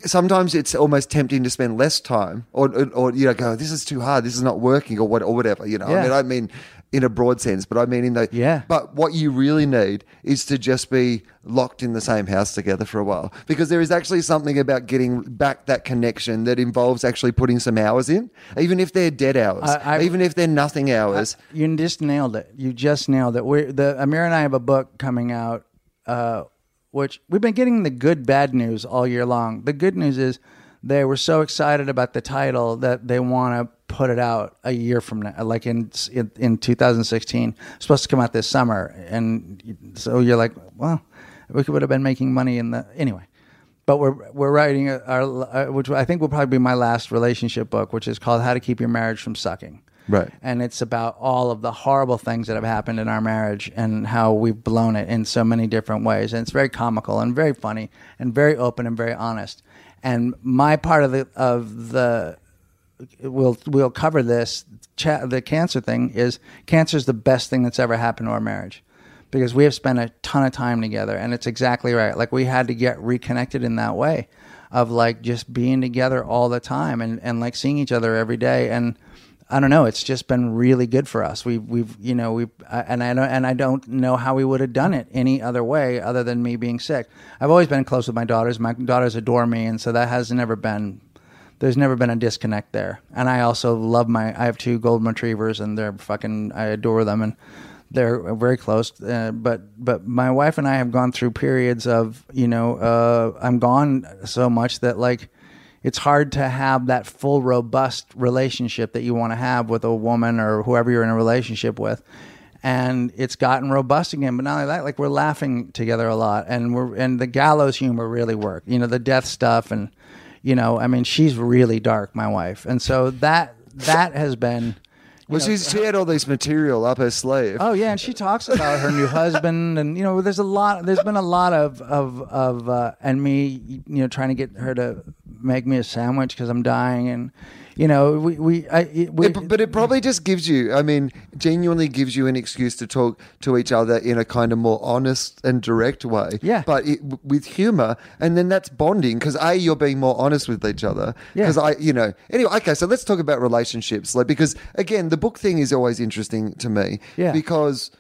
sometimes it's almost tempting to spend less time, or or, or you know, go this is too hard, this is not working, or what, or whatever. You know, I Yeah. mean, I mean in a broad sense, but I mean in the Yeah. But what you really need is to just be locked in the same house together for a while, because there is actually something about getting back that connection that involves actually putting some hours in, even if they're dead hours, I- I- even if they're nothing hours. You just nailed it. You just nailed it. We're the Amiira and I have a book coming out, uh, which we've been getting the good bad news all year long. The good news is they were so excited about the title that they want to put it out a year from now, like in in, in 2016. It's supposed to come out this summer, and so you're like, well, we would have been making money in the anyway. But we're we're writing our, which I think will probably be my last relationship book, which is called How to Keep Your Marriage from Sucking Right. and it's about all of the horrible things that have happened in our marriage and how we've blown it in so many different ways. And it's very comical and very funny and very open and very honest. And my part of the of the we'll we'll cover this cha- the cancer thing is cancer is the best thing that's ever happened to our marriage because we have spent a ton of time together and it's exactly right like we had to get reconnected in that way of like just being together all the time and, and like seeing each other every day and I don't know. It's just been really good for us. We've, we've, you know, we've, and I don't, and I don't know how we would have done it any other way other than me being sick. I've always been close with my daughters. My daughters adore me, and so that has never been. There's never been a disconnect there. And I also love my. I have two golden retrievers, and they're fucking. I adore them, and they're very close. Uh, but but my wife and I have gone through periods of you know uh, I'm gone so much that like it's hard to have that full robust relationship that you want to have with a woman or whoever you're in a relationship with and it's gotten robust again but not only that like we're laughing together a lot and we're and the gallows humor really work you know the death stuff and You know, I mean, she's really dark, my wife, and so that that has been. Well, she had all this material up her sleeve. Oh yeah, and she talks about her new husband, <laughs> and you know, there's a lot. There's been a lot of of of uh, and me, you know, trying to get her to make me a sandwich because I'm dying, and you know, we we, I, we It- but it probably just gives you, I mean, genuinely gives you an excuse to talk to each other in a kind of more honest and direct way. Yeah. But it, with humor. And then that's bonding because A, you're being more honest with each other. Yeah. Because I, you know, anyway, okay, so let's talk about relationships. Like, because again, the book thing is always interesting to me. Yeah. Because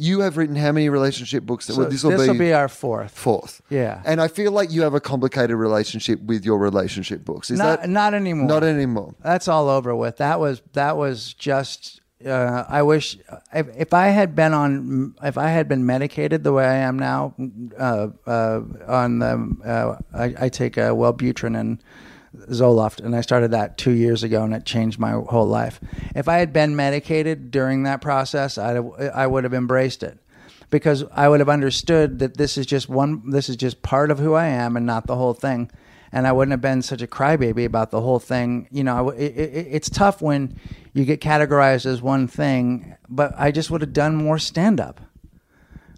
you have written how many relationship books? so well, this will be our fourth. fourth. Yeah. And I feel like you have a complicated relationship with your relationship books. Is Not that not anymore. not anymore? That's all over with. That was that was just. Uh, I wish if, if I had been on if I had been medicated the way I am now uh, uh, on the uh, I, I take uh, Wellbutrin and Zoloft and I started that two years ago and it changed my whole life. If I had been medicated during that process, I'd I would have embraced it because I would have understood that this is just one this is just part of who I am and not the whole thing and I wouldn't have been such a crybaby about the whole thing. You know, it, it, it's tough when you get categorized as one thing, but I just would have done more stand up.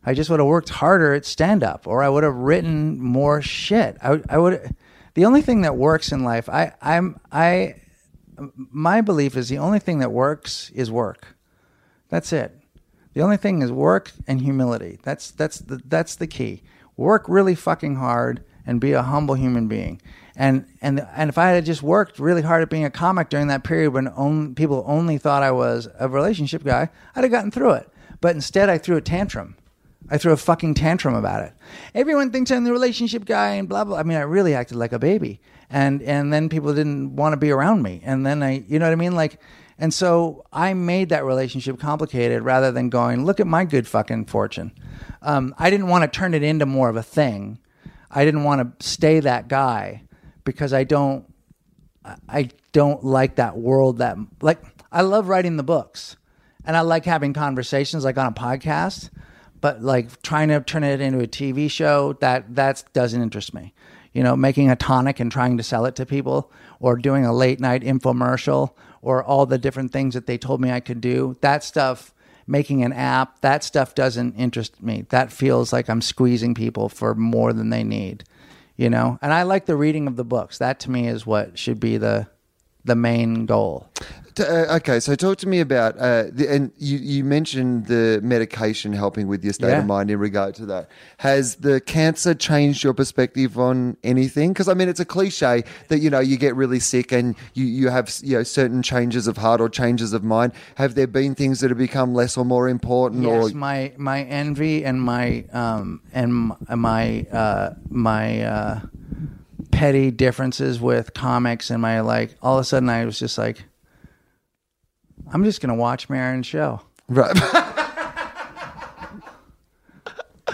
I just would have worked harder at stand up, or I would have written more shit. I, I would. The only thing that works in life, I, I'm, I, my belief is the only thing that works is work. That's it. The only thing is work and humility. That's that's the that's the key. Work really fucking hard and be a humble human being. And and and if I had just worked really hard at being a comic during that period when only, people only thought I was a relationship guy, I'd have gotten through it. But instead, I threw a tantrum. I threw a fucking tantrum about it. Everyone thinks I'm the relationship guy and blah blah. I mean, I really acted like a baby, and and then people didn't want to be around me, and then I, you know what I mean, like. And so I made that relationship complicated rather than going, look at my good fucking fortune. Um, I didn't want to turn it into more of a thing. I didn't want to stay that guy because I don't I don't like that world that like I love writing the books and I like having conversations like on a podcast, but like trying to turn it into a TV show that that doesn't interest me. You know, making a tonic and trying to sell it to people or doing a late night infomercial or all the different things that they told me I could do. That stuff making an app, that stuff doesn't interest me. That feels like I'm squeezing people for more than they need you know and i like the reading of the books that to me is what should be the the main goal T- uh, okay, so talk to me about uh, the, and you, you mentioned the medication helping with your state Yeah. of mind in regard to that. Has the cancer changed your perspective on anything? Because I mean, it's a cliche that you know you get really sick and you you have you know certain changes of heart or changes of mind. Have there been things that have become less or more important? yes or my my envy and my um and m- my uh my uh petty differences with comics and my like all of a sudden i was just like i'm just gonna watch Maron's show right? <laughs>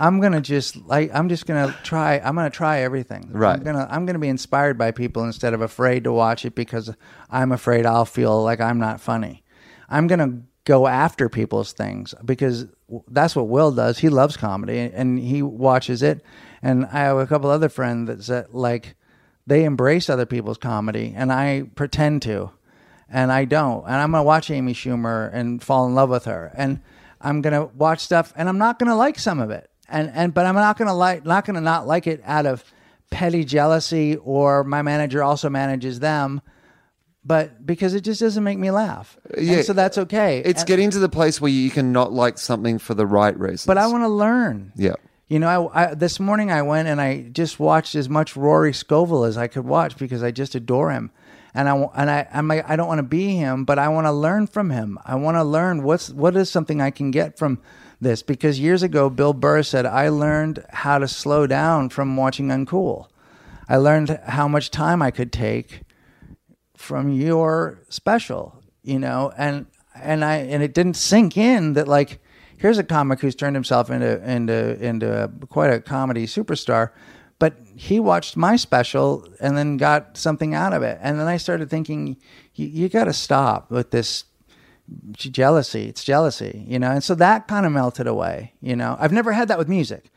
I'm gonna just like I'm just gonna try. I'm gonna try everything. Right. I'm gonna I'm gonna be inspired by people instead of afraid to watch it because I'm afraid I'll feel like I'm not funny. I'm gonna go after people's things because that's what Wil does. He loves comedy and he watches it. And I have a couple other friends that said like they embrace other people's comedy and I pretend to and I don't. And I'm gonna watch Amy Schumer and fall in love with her, and I'm gonna watch stuff, and I'm not gonna like some of it, and and but I'm not gonna like not gonna not like it out of petty jealousy or my manager also manages them, but because it just doesn't make me laugh. And Yeah. so that's okay. It's And- getting to the place where you can not like something for the right reasons. but I want to learn. Yeah. You know, I, I this morning I went and I just watched as much Rory Scovel as I could watch because I just adore him, and I and I I'm I don't want to be him, but I want to learn from him. I want to learn what's what is something I can get from this because years ago Bill Burr said I learned how to slow down from watching Uncool. I learned how much time I could take from your special, you know, and and I and it didn't sink in that like here's a comic who's turned himself into into into a, quite a comedy superstar, he watched my special and then got something out of it, and then I started thinking, you, got to stop with this jealousy. It's jealousy, you know, and so that kind of melted away. You know, I've never had that with music.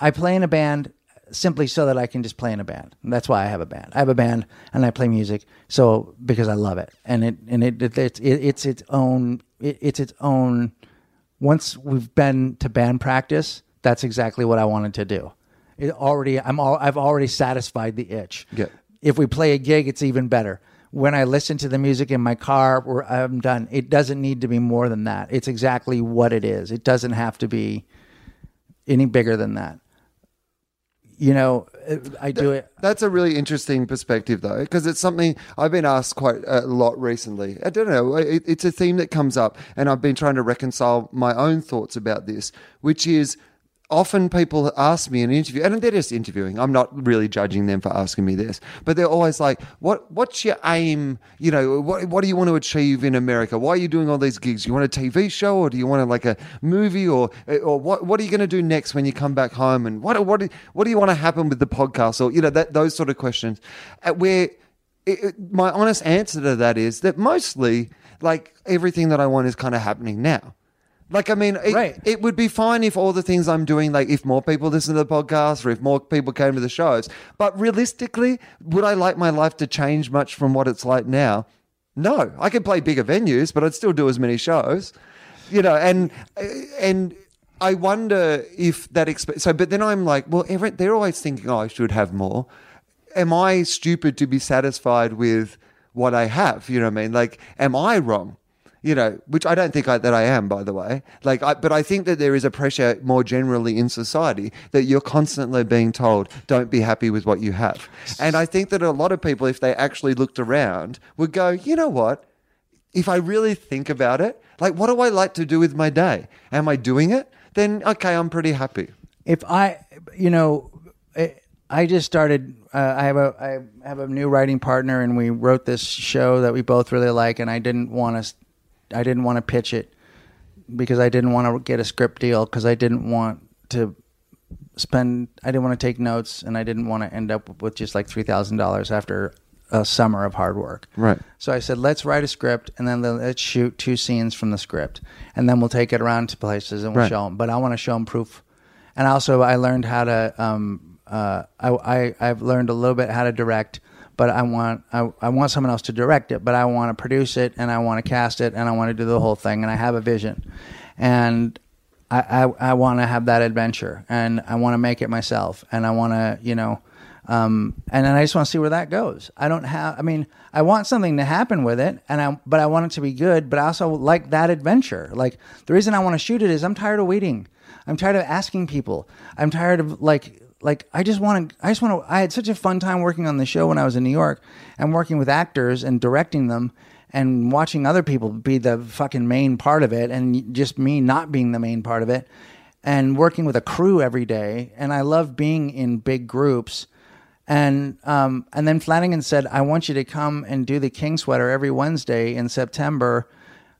I play in a band simply so that I can just play in a band. That's why I have a band. I have a band and I play music so because I love it. And it and it, it it's it, it's its own it, it's its own once we've been to band practice, that's exactly what I wanted to do. It already I'm all I've already satisfied the itch. Yeah. If we play a gig, it's even better. When I listen to the music in my car, or I'm done. It doesn't need to be more than that. It's exactly what it is. It doesn't have to be any bigger than that. You know, I do it. That's a really interesting perspective, though, because it's something I've been asked quite a lot recently. I don't know. It, it's a theme that comes up, and I've been trying to reconcile my own thoughts about this, which is often people ask me in an interview, and they're just interviewing. I'm not really judging them for asking me this, but they're always like, "What? What's your aim? You know, what? What do you want to achieve in America? Why are you doing all these gigs? You want a TV show, or do you want like a movie, or or what? What are you going to do next when you come back home? And what? What? What do you want to happen with the podcast, or you know, that those sort of questions, where it, it, my honest answer to that is that mostly, like everything that I want is kind of happening now. Like, I mean, it, Right. it would be fine if all the things I'm doing, like if more people listen to the podcast or if more people came to the shows. But realistically, would I like my life to change much from what it's like now? No. I could play bigger venues, but I'd still do as many shows. You know, and and I wonder if that exp- so. But then I'm like, well, every, they're always thinking, oh, I should have more. Am I stupid to be satisfied with what I have? You know what I mean? Like, am I wrong? You know, which I don't think I, that I am, by the way. Like, I, but I think that there is a pressure more generally in society that you're constantly being told, "Don't be happy with what you have." And I think that a lot of people, if they actually looked around, would go, "You know what? If I really think about it, like, what do I like to do with my day? Am I doing it? Then okay, I'm pretty happy." if I, you know, I- just started. Uh, I have a I have a new writing partner, and we wrote this show that we both really like. And I didn't want to, I didn't want to pitch it because I didn't want to get a script deal because I didn't want to spend. I didn't want to take notes, and I didn't want to end up with just like three thousand dollars after a summer of hard work. Right. So I said, let's write a script and then let's shoot two scenes from the script, and then we'll take it around to places and we'll Right. show them. But I want to show them proof. And also, I learned how to. Um, uh, I, I I've learned a little bit how to direct, but I want I, I want someone else to direct it. But I want to produce it and I want to cast it and I want to do the whole thing. And I have a vision, and I I, I want to have that adventure and I want to make it myself and I want to you know. Um, and then I just want to see where that goes. I don't have. I mean, I want something to happen with it, and I but I want it to be good. But I also like that adventure. Like the reason I want to shoot it is I'm tired of waiting. I'm tired of asking people. I'm tired of like like I just want to. I just want to. I had such a fun time working on the show when I was in New York and working with actors and directing them and watching other people be the fucking main part of it and just me not being the main part of it and working with a crew every day. And I love being in big groups. And um, and then Flanagan said, "I want you to come and do the King Sweater every Wednesday in September."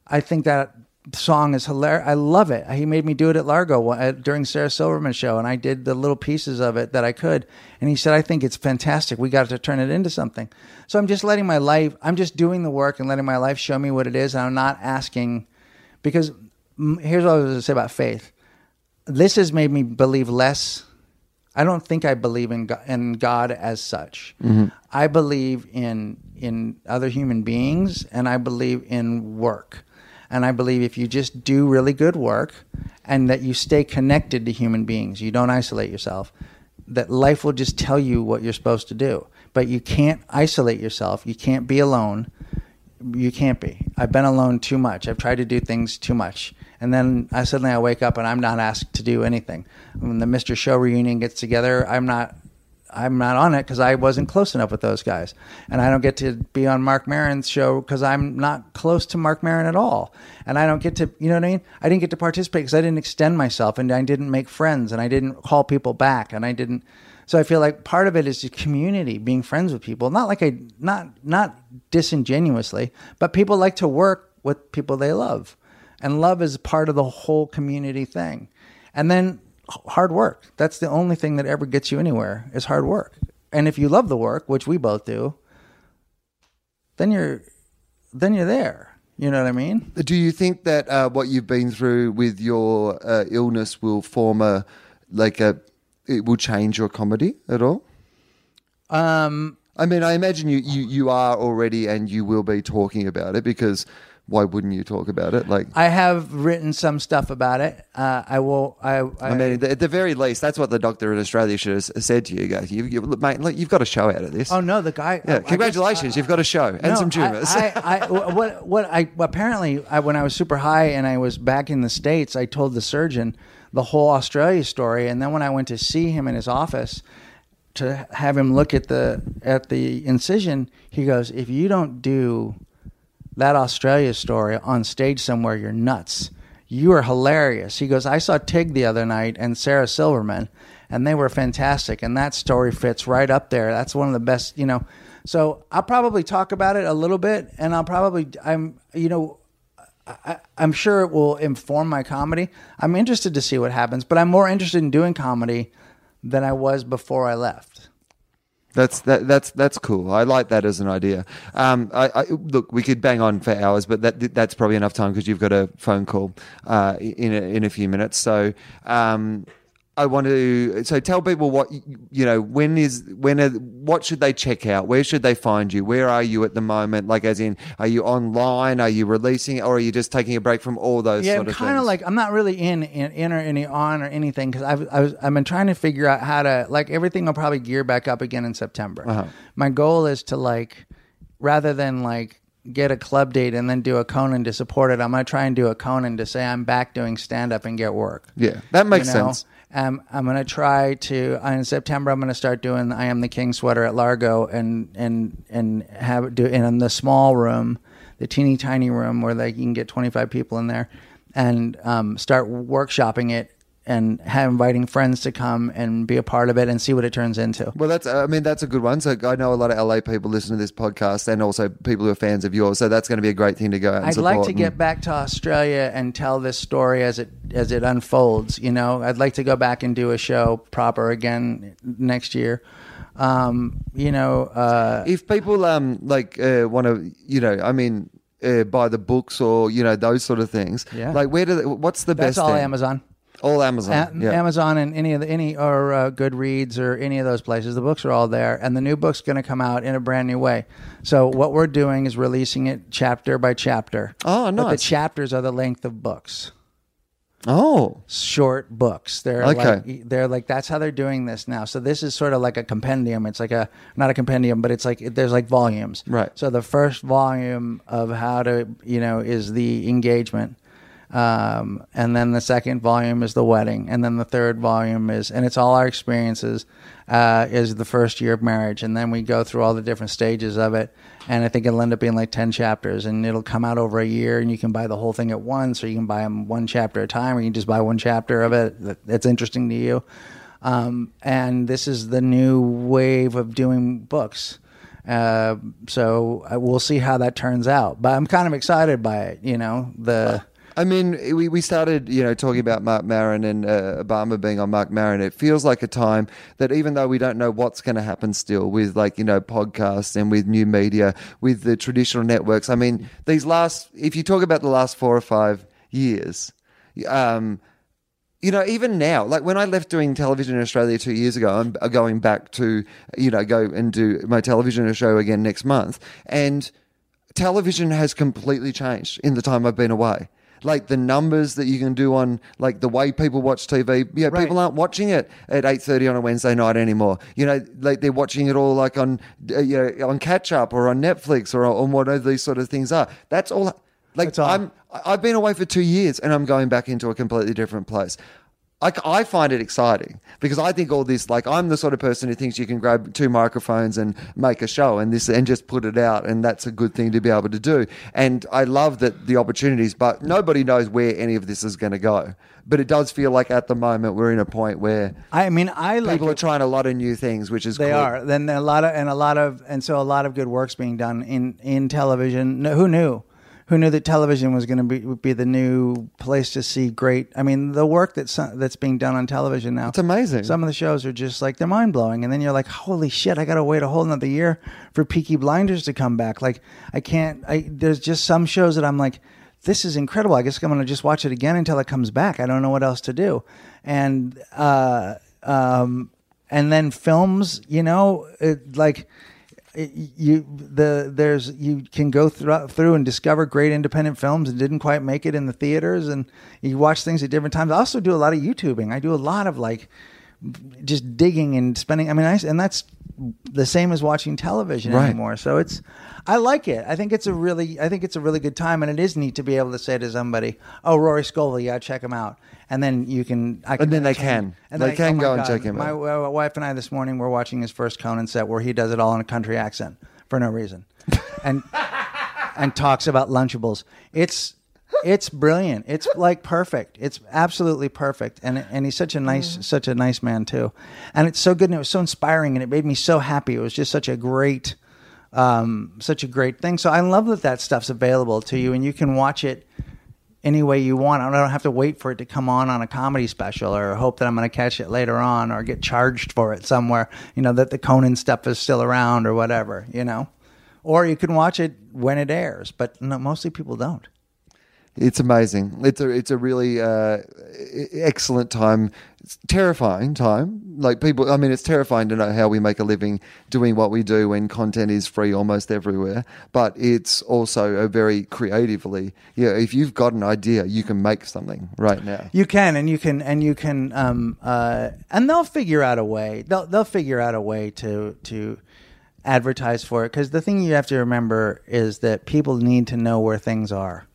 I think that song is hilarious. I love it. He made me do it at Largo during Sarah Silverman's show, and I did the little pieces of it that I could. And he said, "I think it's fantastic. We got to turn it into something." So I'm just letting my life. I'm just doing the work and letting my life show me what it is. And I'm not asking because mm, here's what I was going to say about faith. This has made me believe less I don't think I believe in God, in God as such. I believe in in other human beings, and I believe in work. And I believe if you just do really good work, and that you stay connected to human beings, you don't isolate yourself. That life will just tell you what you're supposed to do. But you can't isolate yourself. You can't be alone you can't be. I've been alone too much. I've tried to do things too much. And then I suddenly I wake up and I'm not asked to do anything. When the Mr. Show reunion gets together, I'm not I'm not on it because I wasn't close enough with those guys. And I don't get to be on Marc Maron's show because I'm not close to Marc Maron at all. And I don't get to, you know what I mean? I didn't get to participate because I didn't extend myself and I didn't make friends and I didn't call people back and I didn't. So I feel like part of it is just community, being friends with people. Not like I, not not disingenuously, but people like to work with people they love, and love is part of the whole community thing. And then hard work. That's the only thing that ever gets you anywhere is hard work. And if you love the work, which we both do, then you're then you're there. You know what I mean? Do you think that uh, what you've been through with your uh, illness will form a like a it will change your comedy at all? Um, I mean, I imagine you, you, you are already and you will be talking about it because why wouldn't you talk about it? Like, I have written some stuff about it. Uh, I will. I. I, I mean, at the very least, that's what the doctor in Australia should have said to you. Go, you, you, mate, look, you've got a show out of this. oh no, the guy. yeah, I guess- congratulations, you've got a show and No, some tumors. I, I, <laughs> I, what, what I apparently, I, when I was super high and I was back in the states, I told the surgeon the whole Australia story, and then when I went to see him in his office to have him look at the at the incision, he goes, "If you don't do that Australia story on stage somewhere, you're nuts. You are hilarious." He goes, "I saw Tig the other night and Sarah Silverman." And they were fantastic, and that story fits right up there. That's one of the best, you know. So I'll probably talk about it a little bit, and I'll probably, I'm, you know, I, I'm sure it will inform my comedy. I'm interested to see what happens, but I'm more interested in doing comedy than I was before I left. That's that, that's that's cool. I like that as an idea. Um, I, I, look, we could bang on for hours, but that that's probably enough time because you've got a phone call uh, in a, in a few minutes. So um, I want to so tell people what you know. When is when? Are, what should they check out? Where should they find you? Where are you at the moment? Like, as in, are you online? Are you releasing, or are you just taking a break from all those Yeah, sort of kind of things? like I'm not really in in, in or any on or anything because I've I was, I've been trying to figure out how to like everything will probably gear back up again in September. Uh-huh. My goal is to like rather than like get a club date and then do a Conan to support it. I'm gonna try and do a Conan to say I'm back doing stand up and get work. yeah, that makes you know? sense. Um, I'm gonna try to uh, in September. I'm gonna start doing I am the King sweater at Largo and and and have it do in the small room, the teeny tiny room where you can get 25 people in there, and um, start workshopping it and have inviting friends to come and be a part of it and see what it turns into. Well, that's I mean that's a good one. So I know a lot of LA people listen to this podcast, and also people who are fans of yours. So that's going to be a great thing to go out. And I'd like to and- get back to Australia and tell this story as it as it unfolds. You know, I'd like to go back and do a show proper again next year. Um, you know, uh, if people um like uh, want to you know i mean uh, buy the books or you know those sort of things Yeah. like where do they, what's the that's best all thing? Amazon. All amazon A- yeah. Amazon and any of the any or uh, Goodreads or any of those places. The books are all there, and the new book's going to come out in a brand new way. So what we're doing is releasing it chapter by chapter. Oh, But the chapters are the length of books. oh short books. They're Okay. like they're like that's how they're doing this now. So this is sort of like a compendium. It's like a not a compendium, but it's like there's like volumes. Right. So the first volume of how to you know is the engagement. Um, and then the second volume is the wedding, and then the third volume is, and it's all our experiences, uh, is the first year of marriage, and then we go through all the different stages of it, and I think it'll end up being like ten chapters, and it'll come out over a year, and you can buy the whole thing at once, or you can buy them one chapter at a time, or you can just buy one chapter of it that's interesting to you. Um, and this is the new wave of doing books. Uh, so uh, we'll see how that turns out. But I'm kind of excited by it. You know, the I mean, we, we started, you know, talking about Marc Maron and uh, Obama being on Marc Maron. It feels like a time that even though we don't know what's going to happen still with like, you know, podcasts and with new media, with the traditional networks. I mean, these last, if you talk about the last four or five years, um, you know, even now, like when I left doing television in Australia two years ago, I'm going back to, you know, go and do my television show again next month. And television has completely changed in the time I've been away. Like the numbers that you can do on, like the way people watch TV. Yeah, Right. people aren't watching it at eight thirty on a Wednesday night anymore. You know, like they're watching it all like on, uh, you know, on catch up or on Netflix or on whatever these sort of things are. That's all. Like. I'm, I've been away for two years and I'm going back into a completely different place. I, I find it exciting because I think all this, like, I'm the sort of person who thinks you can grab two microphones and make a show and this and just put it out, and that's a good thing to be able to do. And I love that the opportunities, but nobody knows where any of this is going to go. But it does feel like at the moment we're in a point where I mean, I like people are trying a lot of new things, which is They cool. are. Then a lot of and a lot of and so a lot of good work's being done in in television. No, who knew? Who knew that television was going to be be the new place to see great? I mean, the work that's that's being done on television now. It's amazing. Some of the shows are just like they're mind blowing, and then you're like, holy shit! I got to wait a whole another year for Peaky Blinders to come back. Like I can't. I there's just some shows that I'm like. This is incredible. I guess I'm going to just watch it again until it comes back. I don't know what else to do. And uh, um, and then films. You know, it, like you the there's you can go through through and discover great independent films and didn't quite make it in the theaters, and you watch things at different times. I also do a lot of YouTubing. I do a lot of like just digging and spending. I mean, I and that's the same as watching television Right. anymore. So it's I like it. I think it's a really I think it's a really good time, and it is neat to be able to say to somebody, "Oh, Rory Scovel, yeah, check him out." And then you can, I can And then they can. and They can oh go and God. check him My out. wife and I this morning were watching his first Conan set where he does it all in a country accent for no reason, <laughs> and and talks about Lunchables. It's it's brilliant. It's like perfect. It's absolutely perfect. And and he's such a nice such a nice man too. And it's so good and it was so inspiring and it made me so happy. It was just such a great um such a great thing. So I love that that stuff's available to you and you can watch it any way you want. I don't have to wait for it to come on on a comedy special or hope that I'm going to catch it later on or get charged for it somewhere, you know, that the Conan stuff is still around or whatever, you know. Or you can watch it when it airs, but no, mostly people don't. It's amazing. It's a it's a really uh, excellent time. It's terrifying time. Like people, I mean, it's terrifying to know how we make a living doing what we do when content is free almost everywhere. But it's also a very creatively. Yeah, if you've got an idea, you can make something right now. You can, and you can, and you can, um, uh, and they'll figure out a way. They'll they'll figure out a way to to advertise for it because the thing you have to remember is that people need to know where things are.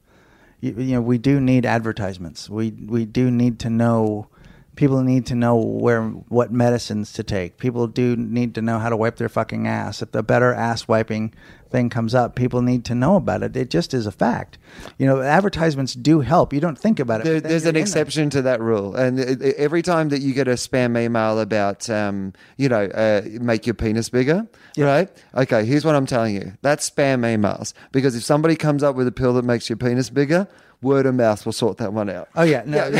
You, you know, we do need advertisements. We we do need to know. People need to know where what medicines to take. People do need to know how to wipe their fucking ass. If the better ass wiping thing comes up, people need to know about it. It just is a fact. You know, advertisements do help. You don't think about it. There, there's an exception to that rule, and every time that you get a spam email about, um, you know, uh, make your penis bigger, right? Okay, here's what I'm telling you: that's spam emails. Because if somebody comes up with a pill that makes your penis bigger, word of mouth will sort that one out. Oh yeah, no, it-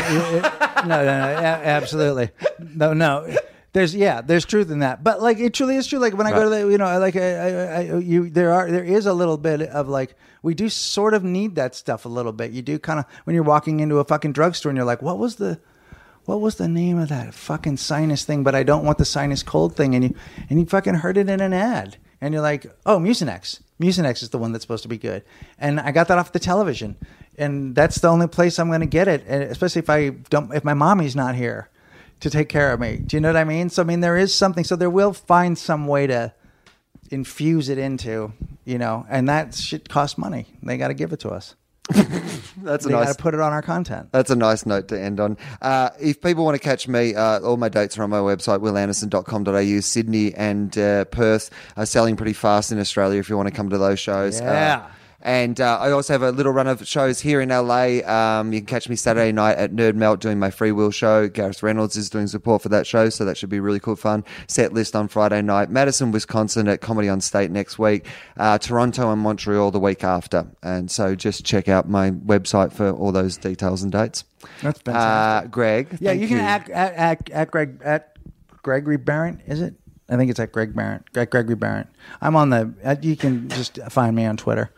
no, no, no, absolutely, no, no. There's yeah, there's truth in that, but like it truly is true. Like when I go to the, you know, like I, I, I, you, there are there is a little bit of like we do sort of need that stuff a little bit. You do kind of when you're walking into a fucking drugstore and you're like, what was the what was the name of that fucking sinus thing? But I don't want the sinus cold thing. And you and you fucking heard it in an ad, and you're like, oh, Mucinex. Mucinex is the one that's supposed to be good. And I got that off the television, and that's the only place I'm going to get it. And especially if I don't, if my mommy's not here to take care of me. Do you know what I mean? So I mean, there is something. So there will find some way to infuse it into, you know, and that shit costs money. They got to give it to us. <laughs> That's a They nice. got to put it on our content. That's a nice note to end on. Uh, if people want to catch me, uh, all my dates are on my website, willanderson.com.au. Sydney and uh, Perth are selling pretty fast in Australia if you want to come to those shows. Yeah. Uh, and uh, I also have a little run of shows here in LA. Um, you can catch me Saturday night at Nerd Melt doing my Free Will show. Gareth Reynolds is doing support for that show, so that should be really cool fun. Set list on Friday night. Madison, Wisconsin at Comedy on State next week. Uh, Toronto and Montreal the week after. And so just check out my website for all those details and dates. That's fantastic. Uh, Greg. Yeah, you can At, at, at, at Greg at Gregory Behrendt. Is it? I think it's at Greg Behrendt. At Gregory Behrendt. I'm on the. You can just find me on Twitter.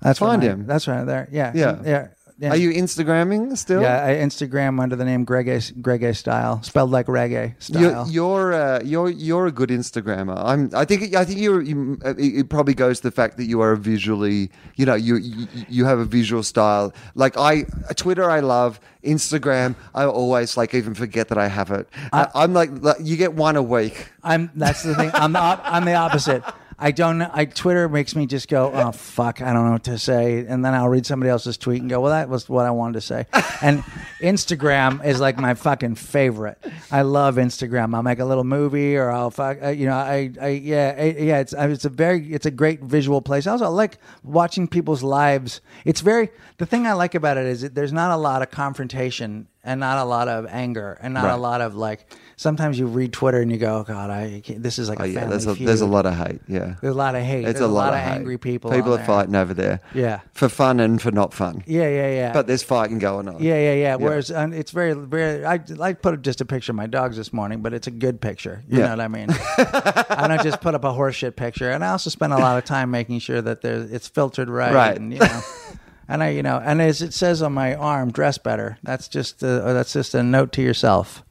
That's Find him. That's right there. Yeah. Yeah. Yeah. yeah. Are you Instagramming still? Yeah, I Instagram under the name Greg A, Greg A style, spelled like reggae You're style. you're, uh, you're you're a good Instagrammer. I'm. I think I think you're. You, it probably goes to the fact that you are a visually. You know, you you, you have a visual style. Like I, Twitter, I love. Instagram, I always like even forget that I have it. I, I'm like, like you get one a week. I'm. That's the thing. I'm the. I'm the opposite. I don't. I Twitter makes me just go, oh fuck, I don't know what to say, and then I'll read somebody else's tweet and go, well, that was what I wanted to say. <laughs> And Instagram is like my fucking favorite. I love Instagram. I'll make a little movie, or I'll fuck. uh, You know, I. I yeah. I, yeah. It's. It's a very. It's a great visual place. I also like watching people's lives. It's very. The thing I like about it is that there's not a lot of confrontation and not a lot of anger and not Right. a lot of like. Sometimes you read Twitter and you go, oh, God, I this is like a Oh yeah, there's a feud. there's a lot of hate. Yeah, There's a lot of hate. it's There's a lot, of hate. angry people. People are there. fighting over there. Yeah. for fun and for not fun. Yeah, yeah, yeah. But there's fighting going on. yeah, yeah, yeah. Whereas um, it's very, very. I I put up just a picture of my dogs this morning, but it's a good picture. You Yeah. know what I mean? <laughs> I don't just put up a horseshit picture, and I also spend a lot of time making sure that there's it's filtered right. Right. And, you know, <laughs> and I, you know, and as it says on my arm, dress better. That's just a, that's just a note to yourself.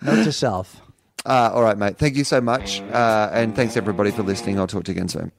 Note to self. <laughs> Uh, all right, mate. Thank you so much. Uh, and thanks, everybody, for listening. I'll talk to you again soon.